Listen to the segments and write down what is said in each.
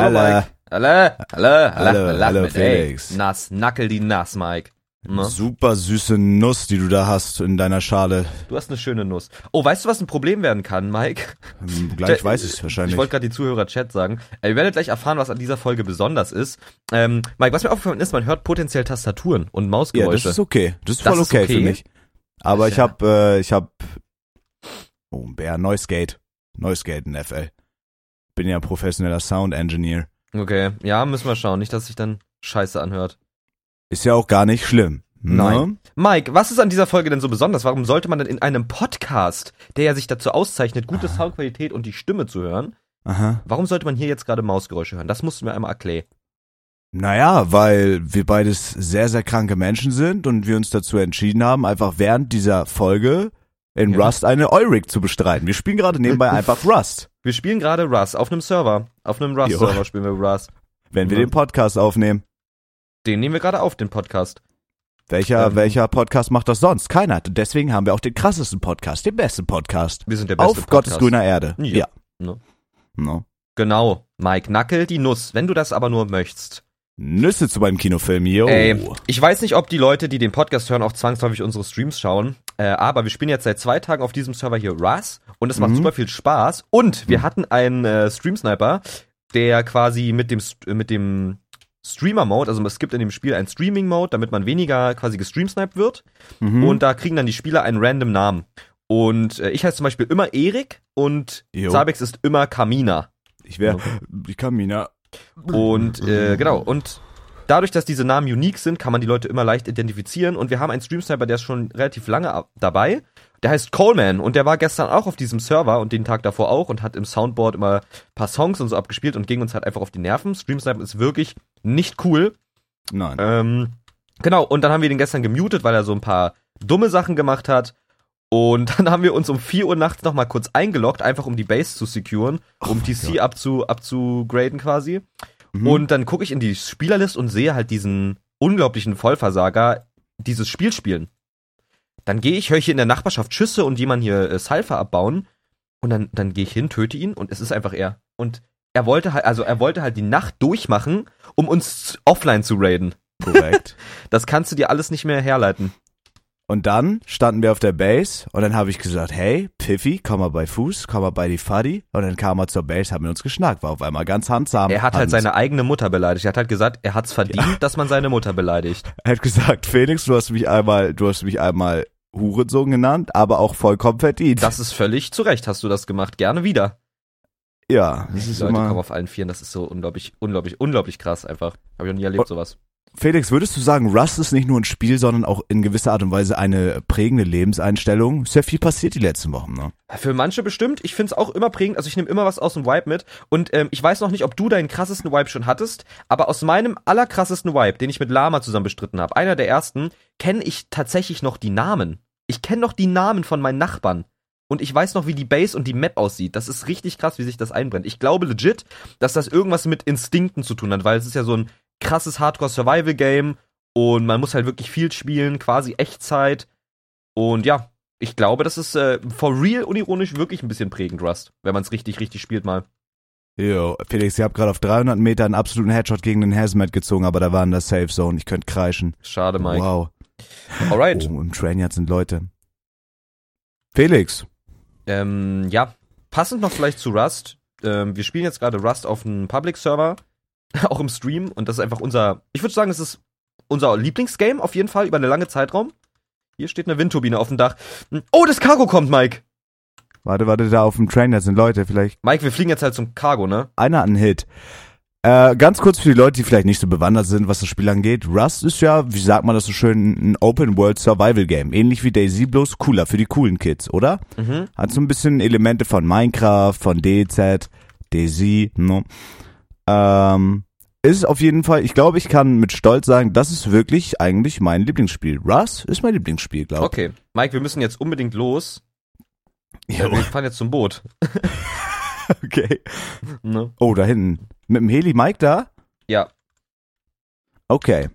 Hallo, Hallo. Mike. Hallo, hallo, Hallo, hallo, hallo, mit, ey. Felix. Nass, nackel die nass, Mike. Ne? Super süße Nuss, die du da hast in deiner Schale. Du hast eine schöne Nuss. Oh, weißt du, was ein Problem werden kann, Mike? Hm, Gleich weiß ich es wahrscheinlich. Ich wollte gerade die Zuhörer-Chat sagen. Äh, Ihr werdet gleich erfahren, was an dieser Folge besonders ist. Ähm, Mike, was mir aufgefallen ist, man hört potenziell Tastaturen und ja, Mausgeräusche. das ist okay. Das ist Das voll ist okay, okay? finde ich. Aber ich ja- hab, äh, ich hab, oh, ein Bär, Noisegate. Noisegate in FL. Bin ja professioneller Sound Engineer. okay, ja, müssen wir schauen. Nicht, dass sich dann scheiße anhört. Ist ja auch gar nicht schlimm. ne? Nein. Mike, was ist an dieser Folge denn so besonders? Warum sollte man denn in einem Podcast, der ja sich dazu auszeichnet, gute Soundqualität und die Stimme zu hören, Aha. warum sollte man hier jetzt gerade Mausgeräusche hören? Das musst du mir einmal erklären. Naja, weil wir beides sehr, sehr kranke Menschen sind und wir uns dazu entschieden haben, einfach während dieser Folge in Ja. Rust eine Eurig zu bestreiten. Wir spielen gerade nebenbei einfach Rust, Wir spielen gerade Rust auf einem Server. Auf einem Rust-Server spielen wir Rust. wenn wir Ja. den Podcast aufnehmen. Den nehmen wir gerade auf, den Podcast. Welcher, Ähm. welcher Podcast macht das sonst? Keiner. Und deswegen haben wir auch den krassesten Podcast, den besten Podcast. Wir sind der beste Auf Gottes Podcast. grüner Erde. Ja. Ja. Ne? No. Genau, Mike, nackel die Nuss, wenn du das aber nur möchtest. Nüsse zu meinem Kinofilm, yo. Ey, ich weiß nicht, ob die Leute, die den Podcast hören, auch zwangsläufig unsere Streams schauen, äh, aber wir spielen jetzt seit zwei Tagen auf diesem Server hier Rust und es macht Mhm. super viel Spaß und wir hatten einen äh, Stream-Sniper, der quasi mit dem, mit dem Streamer-Mode, also es gibt in dem Spiel einen Streaming-Mode, damit man weniger quasi gestreamsniped wird Mhm. und da kriegen dann die Spieler einen random Namen. Und äh, ich heiße zum Beispiel immer Erik und Jo. Zabex ist immer Kamina. ich wäre die Kamina. Und äh, genau, und dadurch, dass diese Namen unique sind, kann man die Leute immer leicht identifizieren. Und wir haben einen Stream-Sniper, der ist schon relativ lange ab- dabei. Der heißt Coleman und der war gestern auch auf diesem Server und den Tag davor auch und hat im Soundboard immer ein paar Songs und so abgespielt und ging uns halt einfach auf die Nerven. Stream Sniper ist wirklich nicht cool. Nein. Ähm, genau, und dann haben wir den gestern gemutet, weil er so ein paar dumme Sachen gemacht hat. Und dann haben wir uns um 4 Uhr nachts nochmal kurz eingeloggt, einfach um die Base zu securen, um TC abzu, abzugraden quasi. Mhm. Und dann gucke ich in die Spielerlist und sehe halt diesen unglaublichen Vollversager dieses Spiel spielen. Dann gehe ich, höre ich hier in der Nachbarschaft Schüsse und jemand hier äh, Cypher abbauen. Und dann, dann gehe ich hin, töte ihn und es ist einfach er. Und er wollte halt, also er wollte halt die Nacht durchmachen, um uns offline zu raiden. Korrekt. Das kannst du dir alles nicht mehr herleiten. Und dann standen wir auf der Base und dann habe ich gesagt, hey, Piffy, komm mal bei Fuß, komm mal bei die Fuddy. Und dann kam er zur Base, haben wir uns geschnackt, war auf einmal ganz handsam. Er hat halt Hand. seine eigene Mutter beleidigt. Er hat halt gesagt, er hat's verdient, dass man seine Mutter beleidigt. Er hat gesagt, Felix, du hast mich einmal, du hast mich einmal Hurensohn genannt, aber auch vollkommen verdient. Das ist völlig zu Recht, hast du das gemacht. Gerne wieder. ja, das Die ist Leute kommen immer. auf allen Vieren, das ist so unglaublich, unglaublich, unglaublich krass einfach. Habe ich noch nie erlebt, Und- sowas. Felix, würdest du sagen, Rust ist nicht nur ein Spiel, sondern auch in gewisser Art und Weise eine prägende Lebenseinstellung? Ja viel passiert die letzten Wochen, ne? Für manche bestimmt. Ich find's auch immer prägend. Also ich nehme immer was aus dem Vibe mit. Und ähm, ich weiß noch nicht, ob du deinen krassesten Vibe schon hattest, aber aus meinem allerkrassesten Vibe, den ich mit Lama zusammen bestritten habe, einer der ersten, kenne ich tatsächlich noch die Namen. Ich kenne noch die Namen von meinen Nachbarn. Und ich weiß noch, wie die Base und die Map aussieht. Das ist richtig krass, wie sich das einbrennt. Ich glaube legit, dass das irgendwas mit Instinkten zu tun hat, weil es ist ja so ein krasses Hardcore-Survival-Game und man muss halt wirklich viel spielen, quasi Echtzeit. Und ja, ich glaube, das ist äh, for real unironisch wirklich ein bisschen prägend, Rust, wenn man es richtig, richtig spielt mal. Jo, Felix, ich habe gerade auf 300 Meter einen absoluten Headshot gegen den Hazmat gezogen, aber da war in der Safe Zone. Ich könnte kreischen. Schade, Mike. Wow. Alright. Oh, im Trainyard sind Leute. Felix. Ähm, ja, passend noch vielleicht zu Rust. Ähm, wir spielen jetzt gerade Rust auf einem Public-Server, auch im Stream. Und das ist einfach unser, ich würde sagen, es ist unser Lieblingsgame auf jeden Fall über einen langen Zeitraum. Hier steht eine Windturbine auf dem Dach. Oh, das Cargo kommt, Mike. Warte, warte, da auf dem Trainyard sind Leute. Vielleicht Mike, wir fliegen jetzt halt zum Cargo, ne? einer hat einen Hit. Äh, ganz kurz für die Leute, die vielleicht nicht so bewandert sind, was das Spiel angeht. Rust ist ja, wie sagt man das so schön, ein Open-World-Survival-Game. Ähnlich wie Daisy, bloß cooler für die coolen Kids, oder? Mhm. Hat so ein bisschen Elemente von Minecraft, von DZ, Daisy, no. Ähm, ist auf jeden Fall, ich glaube, ich kann mit Stolz sagen, das ist wirklich eigentlich mein Lieblingsspiel. Rust ist mein Lieblingsspiel, glaube ich. Okay, Mike, wir müssen jetzt unbedingt los. Ja, wir fahren jetzt zum Boot. okay. Ne? Oh, da hinten. Mit dem Heli Mike da? Ja. Okay.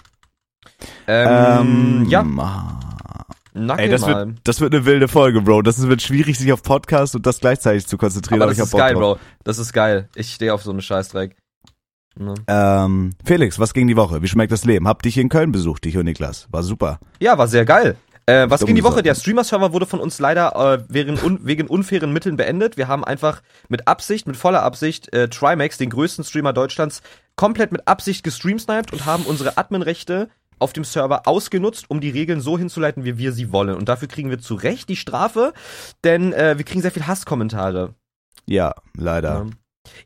Ähm, ja, ah. nackel Ey, das mal. wird, das wird eine wilde Folge, Bro. Das wird schwierig, sich auf Podcast und das gleichzeitig zu konzentrieren. Aber ich das ist geil, drauf. Bro. Das ist geil. Ich stehe auf so einen Scheißdreck. Ne? Ähm, Felix, was ging die Woche? Wie schmeckt das Leben? Hab dich in Köln besucht, dich und Niklas. War super. Ja, war sehr geil. Äh, was Dumm ging die Woche? gesagt. Der Streamer-Server wurde von uns leider äh, wegen, un wegen unfairen Mitteln beendet. Wir haben einfach mit Absicht, mit voller Absicht, äh, Trimax, den größten Streamer Deutschlands, komplett mit Absicht gestreamsniped und haben unsere Admin-Rechte auf dem Server ausgenutzt, um die Regeln so hinzuleiten, wie wir sie wollen. Und dafür kriegen wir zu Recht die Strafe, denn äh, wir kriegen sehr viel Hasskommentare. Ja, leider.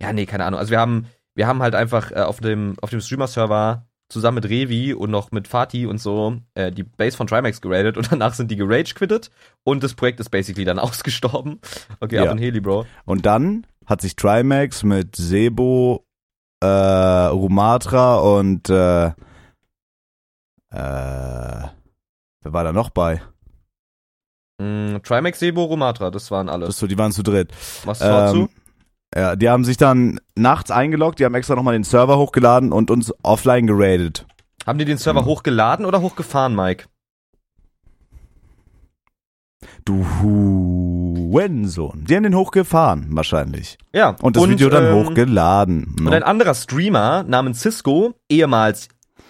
Ja, nee, keine Ahnung. Also wir haben, wir haben halt einfach äh, auf dem, auf dem Streamer-Server zusammen mit Revi und noch mit Fatih und so äh, die Base von Trimax geradet und danach sind die gerage quittet und das Projekt ist basically dann ausgestorben. Okay, Ja. ab und Heli, Bro. Und dann hat sich Trimax mit Sebo, äh, Rumatra und äh, äh, wer war da noch bei? Mm, Trimax, Sebo, Romatra, das waren alle. Das so, die waren zu dritt. Was dazu? Ähm, ja, die haben sich dann nachts eingeloggt, die haben extra nochmal den Server hochgeladen und uns offline geradet. Haben die den Server hm. hochgeladen oder hochgefahren, Mike? Du Hurensohn. Die haben den hochgefahren, wahrscheinlich. Ja. Und das Video dann ähm, hochgeladen. Und ein anderer Streamer namens Cisco, ehemals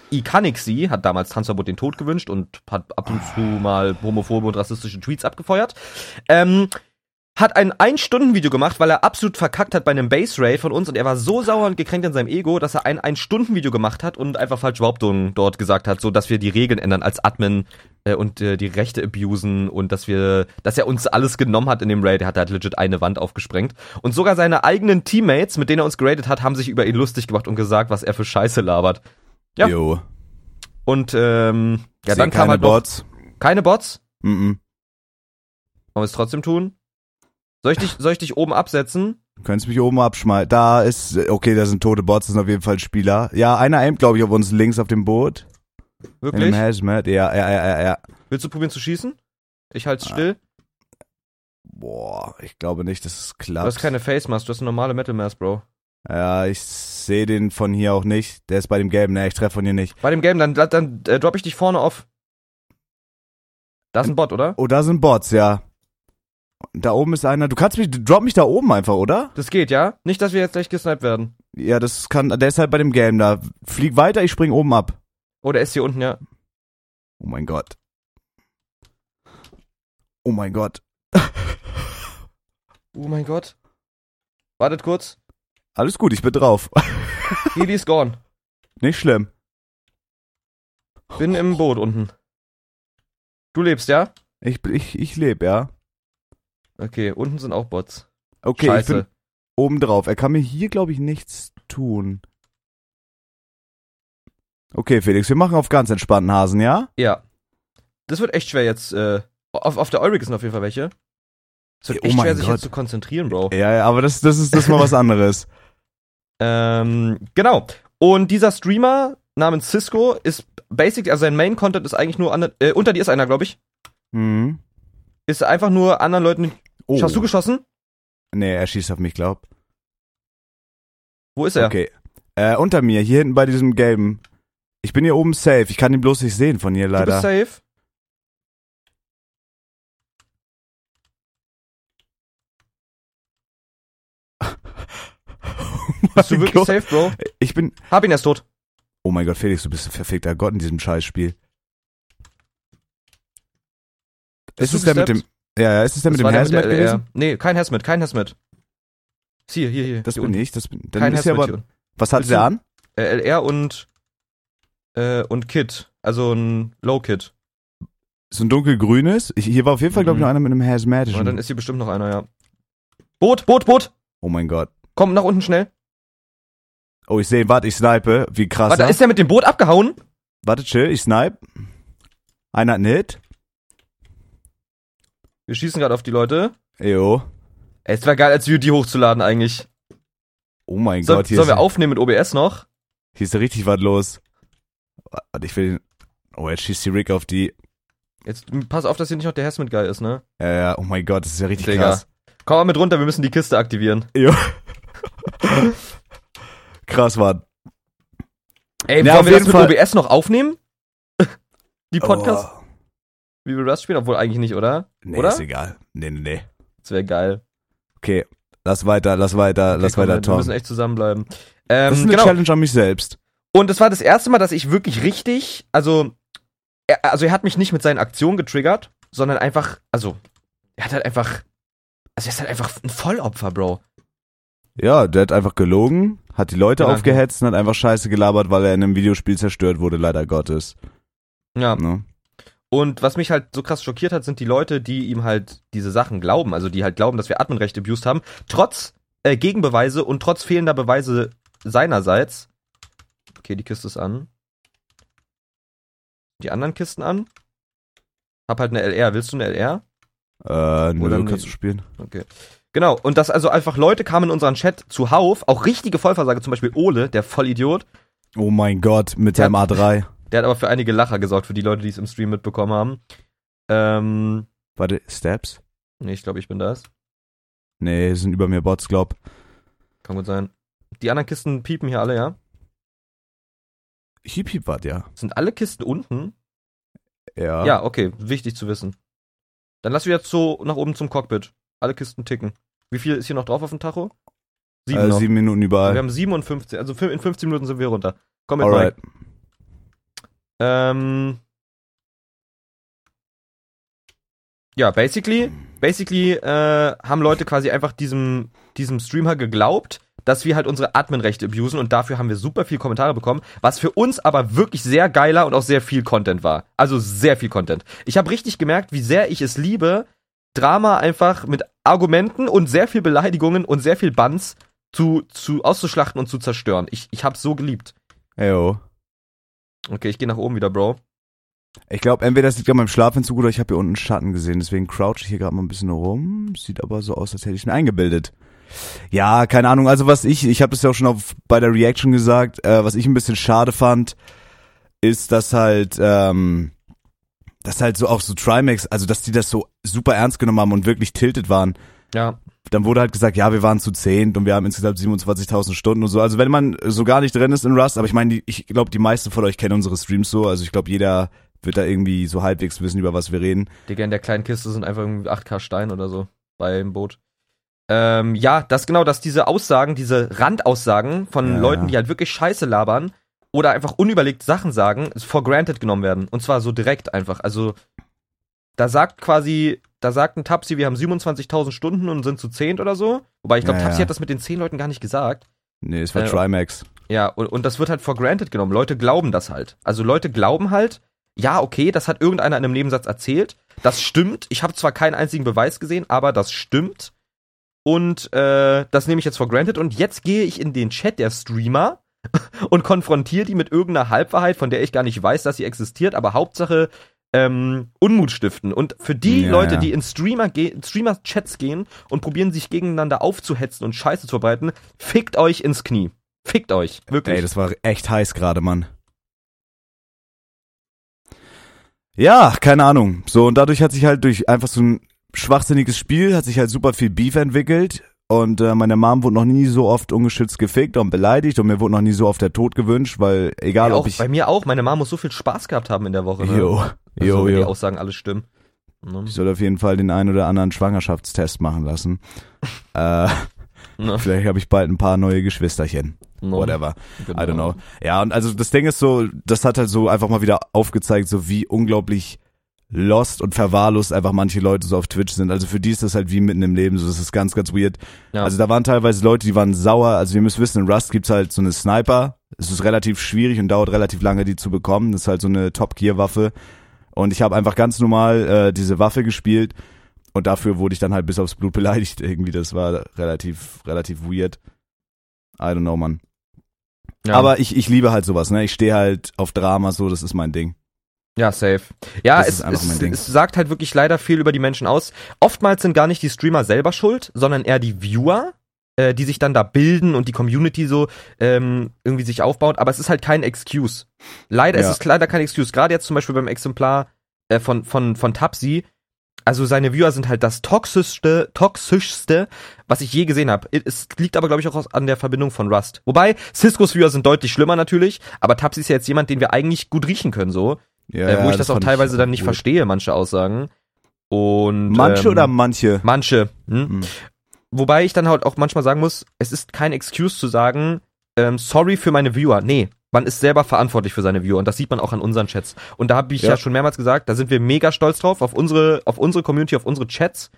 Icanixi, hat damals Transferbot den Tod gewünscht und hat ab und zu mal homophobe und rassistische Tweets abgefeuert. Ähm, hat ein Ein-Stunden-Video gemacht, weil er absolut verkackt hat bei einem Base-Raid von uns und er war so sauer und gekränkt in seinem Ego, dass er ein Ein-Stunden-Video gemacht hat und einfach falsche Behauptungen dort gesagt hat, so dass wir die Regeln ändern als Admin äh, und äh, die Rechte abusen und dass wir, dass er uns alles genommen hat in dem Raid. Er hat halt legit eine Wand aufgesprengt. Und sogar seine eigenen Teammates, mit denen er uns geradet hat, haben sich über ihn lustig gemacht und gesagt, was er für Scheiße labert. ja. Jo. Und ähm, ja, dann kam halt noch Bots. keine Bots. Mm -mm. Wollen wir es trotzdem tun? Soll ich dich, soll ich dich oben absetzen? Du könntest mich oben abschmeißen. Da ist, okay, da sind tote Bots, das sind auf jeden Fall Spieler. Ja, einer aimt, glaube ich, auf uns links auf dem Boot. In Wirklich? dem Hazmat. Ja, ja, ja, ja, ja. Willst du probieren zu schießen? Ich halte Ah, still. Boah, ich glaube nicht, dass es Du klappt. hast keine Face Mask, du hast eine normale Metal Mask, Bro. ja, ich sehe den von hier auch nicht. Der ist bei dem Gelben. Ne, ich treffe von hier nicht. Bei dem Game, dann, dann, dann äh, drop ich dich vorne auf. Da ist ein Bot, oder? Oh, da sind Bots, ja. Da oben ist einer. Du kannst mich, drop mich da oben einfach, oder? Das geht, ja? Nicht, dass wir jetzt gleich gesniped werden. Ja, das kann, der ist halt bei dem Gelben da. Flieg weiter, ich spring oben ab. Oh, der ist hier unten, ja. Oh mein Gott. Oh mein Gott. Oh mein Gott. Wartet kurz. Alles gut, ich bin drauf. Heli ist gone. Nicht schlimm. Bin im Boot unten. Du lebst, ja? Ich, ich, ich lebe, ja. Okay, unten sind auch Bots. Okay, Scheiße. ich bin oben drauf. Er kann mir hier, glaube ich, nichts tun. Okay, Felix, wir machen auf ganz entspannten Hasen, ja? Ja. Das wird echt schwer jetzt. Äh, auf, auf der Eurik sind auf jeden Fall welche. Es wird Oh echt mein schwer, sich Gott. jetzt zu konzentrieren, Bro. Ja, ja, aber das, das ist das mal was anderes. Ähm, genau. Und dieser Streamer namens Cisco ist basically, also sein Main-Content ist eigentlich nur an, äh, unter dir ist einer, glaube ich. Mhm. Ist einfach nur anderen Leuten. Oh. Hast du geschossen? Nee, er schießt auf mich, glaub. Wo ist er? Okay. Äh, unter mir, hier hinten bei diesem gelben. Ich bin hier oben safe. Ich kann ihn bloß nicht sehen von hier Du bist leider. safe. Bist du wirklich safe, Bro? Ich bin. Hab ihn erst tot. Oh mein Gott, Felix, du bist ein verfickter Gott in diesem Scheißspiel. Ist es der mit dem. Ja, ja, ist es der mit dem Hazmat gewesen? Nee, kein Hazmat, kein Hazmat. Ist Hier, hier, hier. Das hier bin unten. ich. Das bin, dann Kein ist ja aber. Was hatte der an? Äh, LR und äh, und Kit. Also ein Low Kit. So ein dunkelgrünes. Ich, hier war auf jeden Fall, glaube ich, Mhm. noch einer mit einem Und dann Hazmatischen. ist hier bestimmt noch einer, ja. Boot, Boot, Boot! Oh mein Gott. Komm nach unten schnell. Oh, ich sehe, warte, ich snipe. Wie krass. Warte, ja? ist der mit dem Boot abgehauen? Warte, chill, ich snipe. Einer hat einen Hit. Wir schießen gerade auf die Leute. Jo. Ey, es wäre geil, als VOD hochzuladen eigentlich. Oh mein Soll, Gott, hier sollen wir aufnehmen mit OBS noch? hier ist richtig was los. Warte, ich will. Oh, jetzt schießt die Rick auf die. Jetzt pass auf, dass hier nicht noch der Hazmat Guy ist, ne? Ja, ja, oh mein Gott, das ist ja richtig Digga. krass. Komm mal mit runter, wir müssen die Kiste aktivieren. Jo. krass, Mann. Ey, Ja, wollen wir das mit Fall- OBS noch aufnehmen? die Podcasts? Oh. Wie wir Rust spielen? Obwohl eigentlich nicht, oder? Nee, Oder? ist egal. Nee, nee, nee. Das wäre geil. Okay, lass weiter, lass weiter, Okay, lass komm, weiter, wir Tom. müssen echt zusammenbleiben. Ähm, Das ist eine genau. Challenge an mich selbst. Und es war das erste Mal, dass ich wirklich richtig, also, er, also er hat mich nicht mit seinen Aktionen getriggert, sondern einfach, also, er hat halt einfach, also er ist halt einfach ein Vollopfer, Bro. Ja, der hat einfach gelogen, hat die Leute Genau. aufgehetzt und hat einfach Scheiße gelabert, weil er in einem Videospiel zerstört wurde, leider Gottes. Ja. Ne? Und was mich halt so krass schockiert hat, sind die Leute, die ihm halt diese Sachen glauben, also die halt glauben, dass wir Adminrechte abused haben, trotz äh, Gegenbeweise und trotz fehlender Beweise seinerseits. Okay, die Kiste ist an. Die anderen Kisten an. Hab halt eine LR. Willst du eine LR? Äh, nö, Oder kannst du spielen. Okay. Genau, und dass also einfach Leute kamen in unseren Chat zuhauf, auch richtige Vollversager, zum Beispiel Ole, der Vollidiot, Oh mein Gott, mit Der seinem A3. Der hat aber für einige Lacher gesorgt, für die Leute, die es im Stream mitbekommen haben. Ähm, Warte, Steps? nee, ich glaube, ich bin das. Nee, sind über mir Bots, glaub. Kann gut sein. Die anderen Kisten piepen hier alle, ja? Hiep, hiep, wart, ja. Sind alle Kisten unten? Ja. Ja, okay, wichtig zu wissen. Dann lass wir jetzt so nach oben zum Cockpit. Alle Kisten ticken. Wie viel ist hier noch drauf auf dem Tacho? Sieben äh, sieben Minuten Wir überall. haben 57, also in 15 Minuten sind wir runter. Komm mit, Alright. Mike. Ähm, ja, basically, basically äh, haben Leute quasi einfach diesem, diesem Streamer geglaubt, dass wir halt unsere Adminrechte abusen und dafür haben wir super viel Kommentare bekommen, was für uns aber wirklich sehr geiler und auch sehr viel Content war. Also sehr viel Content. Ich habe richtig gemerkt, wie sehr ich es liebe, Drama einfach mit Argumenten und sehr viel Beleidigungen und sehr viel Bands zu, zu auszuschlachten und zu zerstören. Ich, ich hab's so geliebt. Eyo. Okay, ich gehe nach oben wieder, Bro. Ich glaube, entweder das liegt an meinem Schlafentzug oder ich habe hier unten Schatten gesehen. Deswegen crouch ich hier gerade mal ein bisschen rum. Sieht aber so aus, als hätte ich mir eingebildet. Ja, keine Ahnung. Also was ich, ich habe das ja auch schon auf, bei der Reaction gesagt, äh, was ich ein bisschen schade fand, ist, dass halt, ähm, dass halt so auch so Trimax, also dass die das so super ernst genommen haben und wirklich tilted waren. Ja. Dann wurde halt gesagt, ja, wir waren zu zehnt und wir haben insgesamt 27.000 Stunden und so. Also wenn man so gar nicht drin ist in Rust, aber ich meine, ich glaube, die meisten von euch kennen unsere Streams so. Also ich glaube, jeder wird da irgendwie so halbwegs wissen, über was wir reden. Digga, in der kleinen Kiste sind einfach irgendwie 8k Stein oder so beim Boot. Ähm, ja, das genau, dass diese Aussagen, diese Randaussagen von Ja, Leuten, die halt wirklich Scheiße labern oder einfach unüberlegt Sachen sagen, for granted genommen werden. Und zwar so direkt einfach. Also, da sagt quasi, da sagt ein Tapsi, wir haben 27.000 Stunden und sind zu zehnt oder so. Wobei ich glaube, Ja, Tapsi ja. hat das mit den 10 Leuten gar nicht gesagt. Nee, es war Äh, Trimax. Ja, und, und das wird halt for granted genommen. Leute glauben das halt. Also Leute glauben halt, ja, okay, das hat irgendeiner in einem Nebensatz erzählt. Das stimmt. Ich habe zwar keinen einzigen Beweis gesehen, aber das stimmt. Und äh, das nehme ich jetzt for granted. Und jetzt gehe ich in den Chat der Streamer und konfrontiere die mit irgendeiner Halbwahrheit, von der ich gar nicht weiß, dass sie existiert, aber Hauptsache ähm, Unmut stiften. Und für die Ja, Leute, ja. die in Streamer ge Streamer-Chats gehen und probieren, sich gegeneinander aufzuhetzen und Scheiße zu verbreiten, fickt euch ins Knie. Fickt euch. Wirklich. Ey, das war echt heiß gerade, Mann. Ja, keine Ahnung. So, und dadurch hat sich halt durch einfach so ein schwachsinniges Spiel, hat sich halt super viel Beef entwickelt. Und äh, meine Mom wurde noch nie so oft ungeschützt gefickt und beleidigt und mir wurde noch nie so oft der Tod gewünscht, weil egal ja, ob auch, ich... bei mir auch. Meine Mama muss so viel Spaß gehabt haben in der Woche. Ne? Jo, also, jo, wenn die. Aussagen alles stimmen. Ne? Ich soll auf jeden Fall den einen oder anderen Schwangerschaftstest machen lassen. äh, Ne? vielleicht habe ich bald ein paar neue Geschwisterchen. Ne? Whatever. Genau. I don't know. Ja, und also das Ding ist so, das hat halt so einfach mal wieder aufgezeigt, so wie unglaublich lost und verwahrlost einfach manche Leute so auf Twitch sind. Also für die ist das halt wie mitten im Leben, so das ist ganz, ganz weird. Ja. Also da waren teilweise Leute, die waren sauer. Also ihr müsst wissen, in Rust gibt's halt so eine Sniper. Es ist relativ schwierig und dauert relativ lange, die zu bekommen. Das ist halt so eine Top-Gear-Waffe. Und ich habe einfach ganz normal äh, diese Waffe gespielt und dafür wurde ich dann halt bis aufs Blut beleidigt irgendwie. Das war relativ, relativ weird. I don't know, man. ja. Aber ich, ich liebe halt sowas, ne? Ich stehe halt auf Drama, so, das ist mein Ding. Ja, safe. Ja, Das es, ist einfach mein es, Ding. es sagt halt wirklich leider viel über die Menschen aus. Oftmals sind gar nicht die Streamer selber schuld, sondern eher die Viewer, äh, die sich dann da bilden und die Community so ähm, irgendwie sich aufbaut. Aber es ist halt kein Excuse. Leider, Ja. es ist leider kein Excuse. Gerade jetzt zum Beispiel beim Exemplar äh, von, von, von Tapsi. Also seine Viewer sind halt das toxischste, toxischste, was ich je gesehen habe. Es liegt aber, glaube ich, auch an der Verbindung von Rust. Wobei, Ciscos Viewer sind deutlich schlimmer natürlich, aber Tapsi ist ja jetzt jemand, den wir eigentlich gut riechen können, so Ja, äh, wo ich das, auch fand teilweise dann nicht weird. verstehe, manche Aussagen. Und Manche ähm, oder manche? manche. Hm? Hm. Wobei ich dann halt auch manchmal sagen muss, es ist kein Excuse zu sagen, ähm, sorry für meine Viewer. Nee, man ist selber verantwortlich für seine Viewer und das sieht man auch an unseren Chats. Und da habe ich ja. Ja. schon mehrmals gesagt, da sind wir mega stolz drauf, auf unsere, auf unsere Community, auf unsere Chats,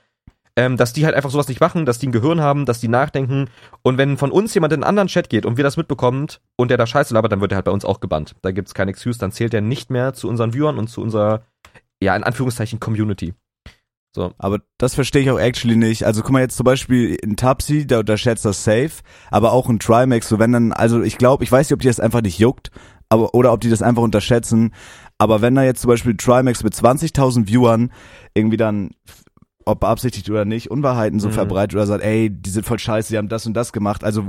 ähm, dass die halt einfach sowas nicht machen, dass die ein Gehirn haben, dass die nachdenken. Und wenn von uns jemand in einen anderen Chat geht und wir das mitbekommt und der da Scheiße labert, dann wird er halt bei uns auch gebannt. Da gibt's keine Excuse, dann zählt er nicht mehr zu unseren Viewern und zu unserer, ja, in Anführungszeichen Community. So. Aber das verstehe ich auch actually nicht. Also guck mal jetzt zum Beispiel in Tapsi, der unterschätzt das safe, aber auch in Trimax, so wenn dann, also ich glaube, ich weiß nicht, ob die das einfach nicht juckt, aber oder ob die das einfach unterschätzen. Aber wenn da jetzt zum Beispiel Trimax mit 20.000 Viewern irgendwie dann ob beabsichtigt oder nicht, Unwahrheiten so Mhm. verbreitet oder sagt, ey, die sind voll scheiße, die haben das und das gemacht. Also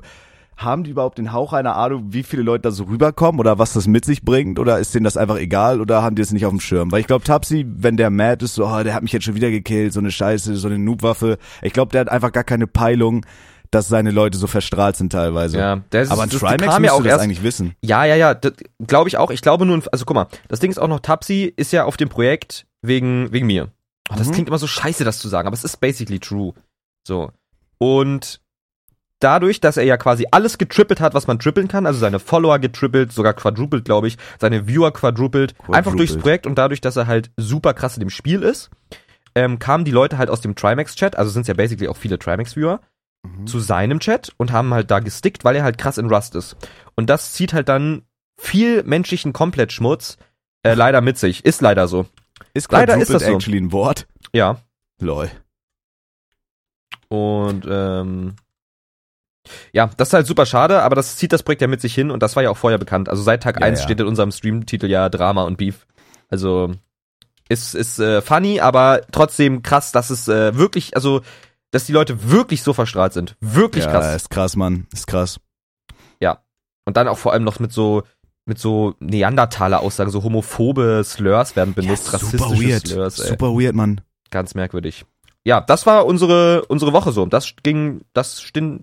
haben die überhaupt den Hauch einer Ahnung, wie viele Leute da so rüberkommen oder was das mit sich bringt oder ist denen das einfach egal oder haben die es nicht auf dem Schirm? Weil ich glaube, Tapsi, wenn der mad ist, so, oh, der hat mich jetzt schon wieder gekillt, so eine Scheiße, so eine Noobwaffe, ich glaube, der hat einfach gar keine Peilung, dass seine Leute so verstrahlt sind teilweise. Ja, das, Aber ein Trimax kam ja auch das erst, eigentlich wissen. Ja, ja, ja, glaube ich auch. Ich glaube nun, also guck mal, das Ding ist auch noch, Tapsi ist ja auf dem Projekt wegen, wegen mir. Oh, das Mhm. klingt immer so scheiße, das zu sagen, aber es ist basically true. So. Und dadurch, dass er ja quasi alles getrippelt hat, was man trippeln kann, also seine Follower getrippelt, sogar quadrupelt, glaube ich, seine Viewer quadrupelt, einfach durchs. Projekt und dadurch, dass er halt super krass in dem Spiel ist, ähm, kamen die Leute halt aus dem Trimax-Chat, also sind ja basically auch viele Trimax-Viewer, Mhm. zu seinem Chat und haben halt da gestickt, weil er halt krass in Rust ist. Und das zieht halt dann viel menschlichen Komplettschmutz äh, leider mit sich. Ist leider so. Ist Leider ist quadrupled das so. actually ein Wort? Ja. Lol. Und ähm, ja, das ist halt super schade, aber das zieht das Projekt ja mit sich hin und das war ja auch vorher bekannt. Also seit Tag Ja, 1 ja. steht in unserem Streamtitel ja Drama und Beef. Also ist, ist äh, funny, aber trotzdem krass, dass es äh, wirklich, also dass die Leute wirklich so verstrahlt sind. Wirklich ja, krass. ist krass, Mann. Ist krass. Und dann auch vor allem noch mit so mit so Neandertaler-Aussagen, so homophobe Slurs werden benutzt, super rassistische weird. Slurs, ey. Super weird, Mann. Ganz merkwürdig. Ja, das war unsere unsere Woche so. Das ging, das stin,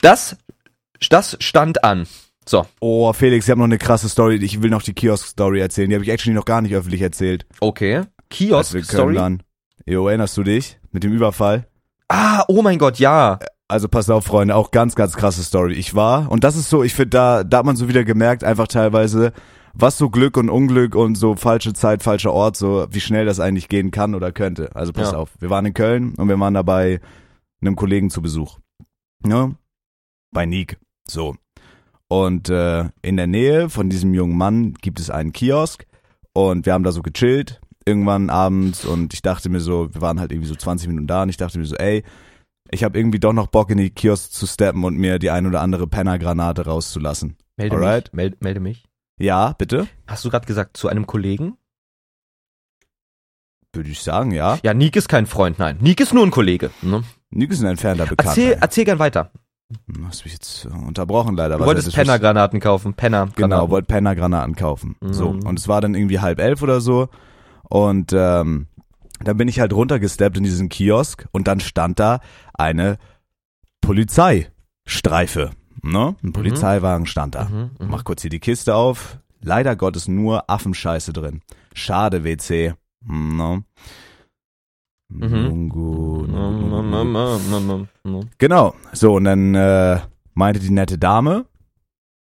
das das stand an. So, Oh, Felix, ich habe noch eine krasse Story. Ich will noch die Kiosk-Story erzählen. Die habe ich actually noch gar nicht öffentlich erzählt. okay. Als Kiosk wir Köln Story. waren. Jo, erinnerst du dich? Mit dem Überfall? Ah, oh mein Gott, ja. Also pass auf, Freunde, auch ganz, ganz krasse Story. Ich war, und das ist so, ich finde, da, da hat man so wieder gemerkt, einfach teilweise, was so Glück und Unglück und so falsche Zeit, falscher Ort, so wie schnell das eigentlich gehen kann oder könnte. Also pass Ja. auf, wir waren in Köln und wir waren dabei einem Kollegen zu Besuch. Ne? Bei Nick. So. Und äh, in der Nähe von diesem jungen Mann gibt es einen Kiosk und wir haben da so gechillt irgendwann abends und ich dachte mir so, wir waren halt irgendwie so 20 Minuten da und ich dachte mir so, ey, ich habe irgendwie doch noch Bock in die Kiosk zu steppen und mir die ein oder andere Pennergranate rauszulassen. Melde Alright. mich, melde, melde mich. Ja, bitte? Hast du gerade gesagt zu einem Kollegen? Würde ich sagen, ja. Ja, Nick ist kein Freund, nein. Nick ist nur ein Kollege. Ne? Nick ist ein entfernter Bekannter. Erzähl, erzähl gern weiter. Du hast mich jetzt äh, unterbrochen leider. Du wolltest Pennergranaten kaufen. Penner. Genau, wollte Pennergranaten kaufen. Mhm. So. Und es war dann irgendwie halb elf oder so. Und ähm, dann bin ich halt runtergesteppt in diesen Kiosk und dann stand da eine Polizeistreife. Ne? Ein Polizeiwagen stand da. Mhm, mhm. Mach kurz hier die Kiste auf. Leider Gottes nur Affenscheiße drin. Schade, WC. Hm, Ne? Mhm. Mm. Genau. So, und dann äh, meinte die nette Dame,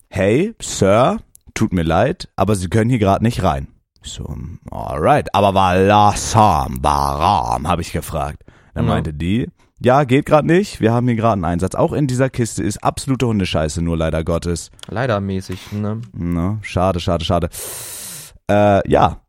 hey, Sir, tut mir leid, aber Sie können hier gerade nicht rein. Ich so, alright, aber Valasam, Baram, habe ich gefragt. Dann meinte die, ja, geht gerade nicht, wir haben hier gerade einen Einsatz. Auch in dieser Kiste ist absolute Hundescheiße, nur leider Gottes. Leider mäßig. Ne? Ne? Schade, schade, schade. Äh, ja,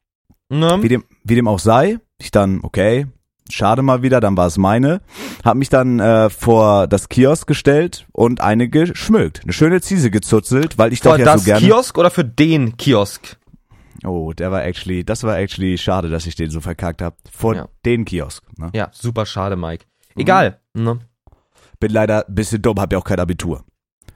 wie Ne? dem, wie dem auch sei, ich dann, okay, schade mal wieder, dann war es meine, hab mich dann äh, vor das Kiosk gestellt und eine geschmückt. Eine schöne Ziese gezuzelt, weil ich Vor doch ja das so gerne... Kiosk oder für den Kiosk? Oh, der war actually, das war actually schade, dass ich den so verkackt hab. Vor Ja. den Kiosk. Ne? Ja, super schade, Mike. Egal. Ne? Bin leider ein bisschen dumm, hab ja auch kein Abitur.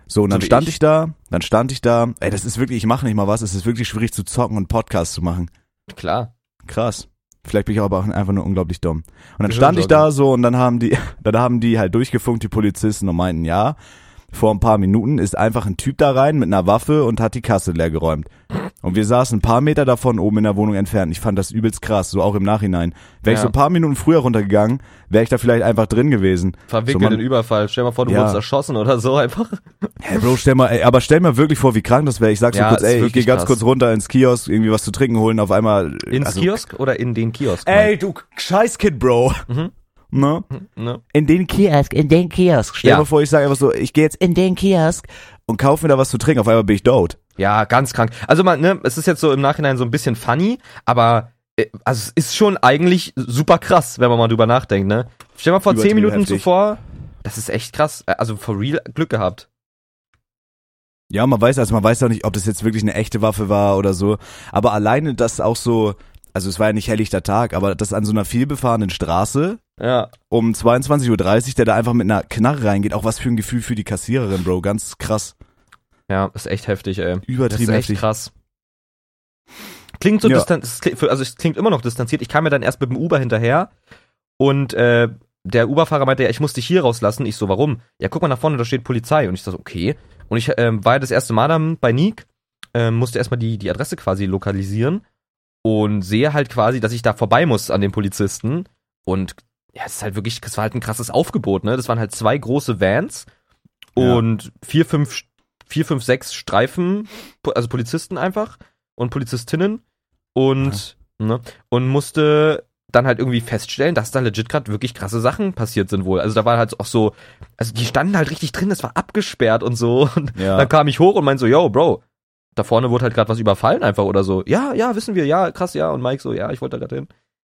So, und So dann wie stand ich. ich. da, dann stand ich da, ey, das ist wirklich, ich mache nicht mal was, es ist wirklich schwierig zu zocken und Podcasts zu machen. Klar. Krass. Vielleicht bin ich aber auch einfach nur unglaublich dumm. Und dann stand ich da so und dann haben die, dann haben die halt durchgefunkt, die Polizisten und meinten, ja, vor ein paar Minuten ist einfach ein Typ da rein mit einer Waffe und hat die Kasse leer geräumt. Und wir saßen ein paar Meter davon oben in der Wohnung entfernt. Ich fand das übelst krass, so auch im Nachhinein. Wäre ich Ja. so ein paar Minuten früher runtergegangen, wäre ich da vielleicht einfach drin gewesen. Verwickelt So, man- in Überfall. Stell dir mal vor, du Ja. wurdest erschossen oder so einfach. Hey Bro, stell mal, ey, aber stell mal wirklich vor, wie krank das wäre. Ich sag so Ja, kurz, ist ey, ich wirklich gehe ganz krass. kurz runter ins Kiosk, irgendwie was zu trinken holen, auf einmal. Ins also, Kiosk oder in den Kiosk? Ey, du Scheißkid, Bro. Mhm. Ne? Ne? In den Kiosk, in den Kiosk. Stell Ja. mal vor, ich sage einfach so, ich gehe jetzt in den Kiosk und kauf mir da was zu trinken. Auf einmal bin ich tot. Ja, ganz krank. Also man, ne, es ist jetzt so im Nachhinein so ein bisschen funny, aber äh, also es ist schon eigentlich super krass, wenn man mal drüber nachdenkt, ne? Stell mal vor, zehn Minuten heftig. zuvor, das ist echt krass. Äh, Also for real Glück gehabt. Ja, man weiß, also man weiß auch nicht, ob das jetzt wirklich eine echte Waffe war oder so. Aber alleine das auch so, also es war ja nicht helllichter Tag, aber das an so einer vielbefahrenen Straße Ja. um 22.30 Uhr, der da einfach mit einer Knarre reingeht, auch was für ein Gefühl für die Kassiererin, Bro. Ganz krass. Ja, ist echt heftig, ey. Das ist Übertrieben echt heftig. krass. Klingt so Ja. distanziert, also es klingt immer noch distanziert. Ich kam mir dann erst mit dem Uber hinterher und äh, der Uberfahrer meinte, ja, ich muss dich hier rauslassen. Ich so, warum? Ja, guck mal nach vorne, da steht Polizei. Und ich so, okay. Und ich ähm, war ja das erste Mal dann bei Nick, ähm, musste erstmal die, die Adresse quasi lokalisieren und sehe halt quasi, dass ich da vorbei muss an den Polizisten. Und ja, es ist halt wirklich, es war halt ein krasses Aufgebot, ne? Das waren halt zwei große Vans Ja. und vier, fünf, vier, fünf, sechs Streifen, also Polizisten einfach und Polizistinnen und, ne, und musste dann halt irgendwie feststellen, dass da legit gerade wirklich krasse Sachen passiert sind wohl. Also da war halt auch so, also die standen halt richtig drin, das war abgesperrt und so. Und Ja. dann kam ich hoch und meinte so, yo, Bro, da vorne wurde halt gerade was überfallen einfach oder so. Ja, ja, wissen wir, ja, krass, ja. Und Mike so, ja, ich wollte da gerade hin.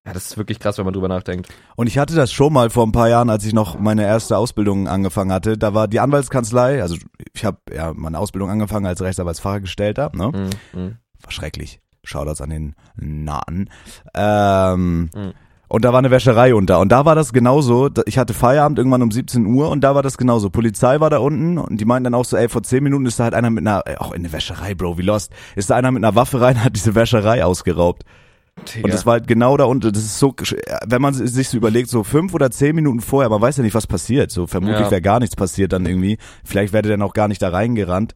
Ja, das ist wirklich krass, wenn man drüber nachdenkt. Und ich hatte das schon mal vor ein paar Jahren, als ich noch meine erste Ausbildung angefangen hatte. Da war die Anwaltskanzlei, also ich habe ja meine Ausbildung angefangen als Rechtsanwaltsfachangestellter, ne? Mhm. Mhm. War schrecklich. Shoutouts an den Nahen. Ähm, Mhm. Und da war eine Wäscherei unter. Und da war das genauso. Ich hatte Feierabend irgendwann um 17 Uhr und da war das genauso. Polizei war da unten und die meinten dann auch so, ey, vor 10 Minuten ist da halt einer mit einer, auch in eine Wäscherei, Bro, wie lost. Ist da einer mit einer Waffe rein, hat diese Wäscherei ausgeraubt. Und das war halt genau da unten. Das ist so, wenn man sich so überlegt, so fünf oder zehn Minuten vorher, man weiß ja nicht, was passiert. So vermutlich Ja. wäre gar nichts passiert dann irgendwie. Vielleicht wäre der dann auch gar nicht da reingerannt.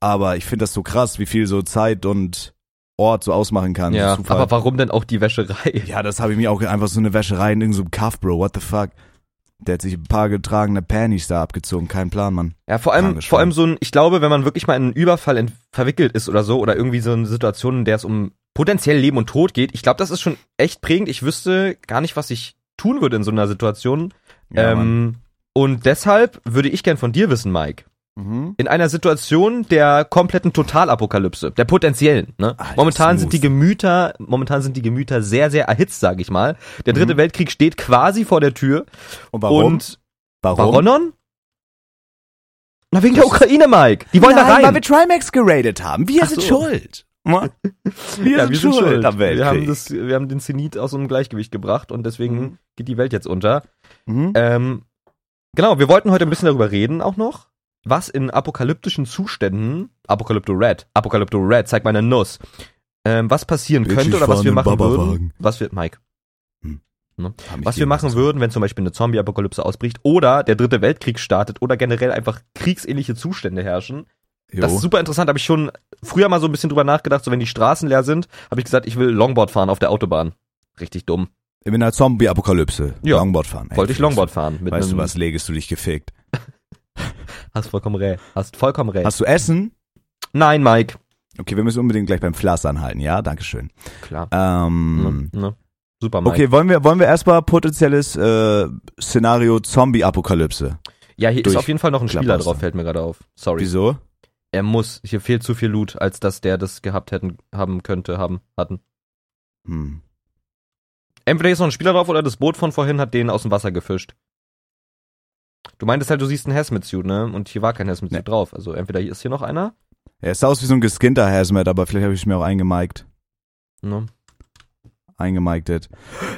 Aber ich finde das so krass, wie viel so Zeit und Ort so ausmachen kann. ja, so Zufall. aber warum denn auch die Wäscherei? ja, das habe ich mir auch einfach so eine Wäscherei in irgendeinem Kaff, Bro. What the fuck? Der hat sich ein paar getragene Panties da abgezogen. Kein Plan, Mann. Ja, vor allem, vor allem so ein, ich glaube, wenn man wirklich mal in einen Überfall verwickelt ist oder so, oder irgendwie so eine Situation, in der es um potenziell Leben und Tod geht, ich glaube, das ist schon echt prägend. Ich wüsste gar nicht, was ich tun würde in so einer Situation. Ja, ähm, und deshalb würde ich gern von dir wissen, Mike. Mhm. In einer Situation der kompletten Totalapokalypse, der potenziellen, ne? Alter, momentan sind die Gemüter, momentan sind die Gemüter sehr, sehr erhitzt, sag ich mal. Der dritte Mhm. Weltkrieg steht quasi vor der Tür. Und warum? Und warum? Waronon? Na, wegen der Ukraine, Mike. Die wollen Nein, da rein. weil wir Trimax geradet haben. Wir Ach sind so. schuld. Wir, ja, sind, wir sind schuld schuld. am Weltkrieg. Wir haben, das, wir haben den Zenit aus einem Gleichgewicht gebracht und deswegen Mhm. geht die Welt jetzt unter. Mhm. Ähm, genau, wir wollten heute ein bisschen darüber reden auch noch, was in apokalyptischen Zuständen, Apokalypto Red, Apokalypto Red, zeig meine Nuss, ähm, was passieren Bitch, könnte oder was wir machen würden, was wir, Mike, Hab ich was wir machen würden, wenn zum Beispiel eine Zombie-Apokalypse ausbricht oder der dritte Weltkrieg startet oder generell einfach kriegsähnliche Zustände herrschen. Jo. Das ist super interessant, habe ich schon früher mal so ein bisschen drüber nachgedacht, so wenn die Straßen leer sind, habe ich gesagt, ich will Longboard fahren auf der Autobahn. Richtig dumm. In einer Zombie-Apokalypse. Ja. Longboard fahren. Ey, Wollte ich Longboard fahren. Mit Weißt du was, legest du dich gefickt. Hast vollkommen recht. Hast vollkommen recht. Hast du Essen? Nein, Mike. Okay, wir müssen unbedingt gleich beim Flass anhalten. Ja, dankeschön. Klar. Ähm, Ne, ne. Super, Mike. okay, wollen wir, wollen wir erstmal potenzielles äh, Szenario Zombie-Apokalypse. Ja, hier ist auf jeden Fall noch ein Spieler drauf, fällt mir gerade auf. Sorry. Wieso? Er muss. Hier fehlt zu viel Loot, als dass der das gehabt hätten, haben könnte, haben, hatten. Hm. Entweder ist noch ein Spieler drauf oder das Boot von vorhin hat den aus dem Wasser gefischt. Du meintest halt, du siehst einen Hazmat-Suit, ne? Und hier war kein Hazmat-Suit Nee. drauf. Also entweder hier ist hier noch einer. Er sah aus wie so ein geskinnter Hazmat, aber vielleicht habe ich mir auch eingemiked. Ne? Eingemiktet.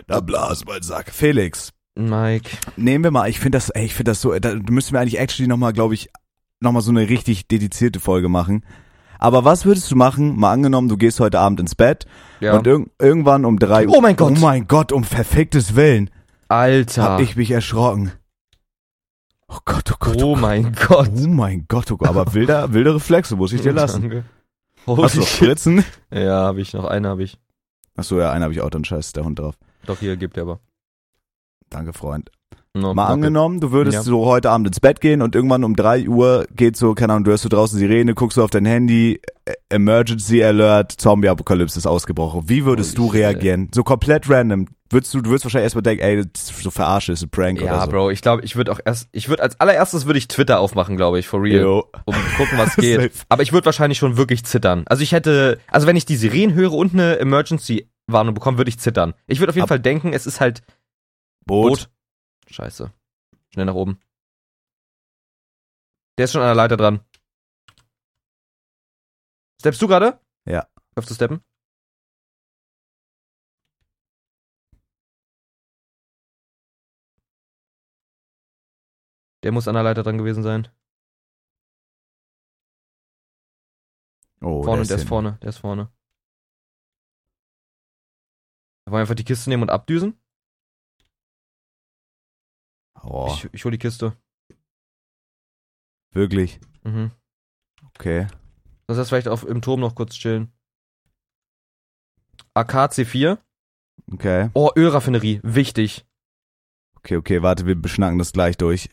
Da blas mein Sack. Felix, Mike. nehmen wir mal, ich finde das, ey, ich finde das so, da müssten wir eigentlich actually nochmal, glaube ich, nochmal so eine richtig dedizierte Folge machen. Aber was würdest du machen, mal angenommen, du gehst heute Abend ins Bett Ja. und irg irgendwann um drei Oh mein Gott. Oh mein Gott, um verficktes Willen. Alter. Hab ich mich erschrocken. Oh Gott, oh Gott, oh, oh Gott. mein Gott. Oh mein Gott, oh Gott. Aber wilder, wilde Reflexe, muss ich dir lassen. Danke. Holy Hast du noch. Spritzen? Ja, habe ich noch eine, habe ich. Achso, ja, einen habe ich auch, dann scheiß der Hund drauf. Doch hier gibt er aber. Danke, Freund. No, Mal danke. angenommen, du würdest Ja. so heute Abend ins Bett gehen und irgendwann um 3 Uhr geht so, keine Ahnung, du hörst so draußen Sirene, guckst du auf dein Handy, äh, Emergency Alert, Zombie-Apokalypse ist ausgebrochen. Wie würdest Holy du reagieren? So komplett random. Würdest du, du würdest wahrscheinlich erstmal denken, ey, das ist so verarsche, ist ein Prank Ja, oder so. Bro, ich glaube, ich würde auch erst, ich würde als allererstes würde ich Twitter aufmachen, glaube ich, for real, Yo. um zu gucken, was geht. Aber ich würde wahrscheinlich schon wirklich zittern. Also ich hätte, also wenn ich die Sirenen höre und eine Emergency-Warnung bekomme, würde ich zittern. Ich würde auf jeden Ab- Fall denken, es ist halt Boot. Boot. Scheiße. Schnell nach oben. Der ist schon an der Leiter dran. Steppst du gerade? Ja. Darfst du steppen? Der muss an der Leiter dran gewesen sein. Oh, vorne, ist der ist vorne, der ist vorne. Wollen wir einfach die Kiste nehmen und abdüsen? Oh, Ich, ich hol die Kiste. wirklich. Mhm. Okay. Sonst lass vielleicht auf, im Turm noch kurz chillen. AKC4. Okay. Oh, Ölraffinerie. Wichtig. Okay, okay, warte, wir beschnacken das gleich durch.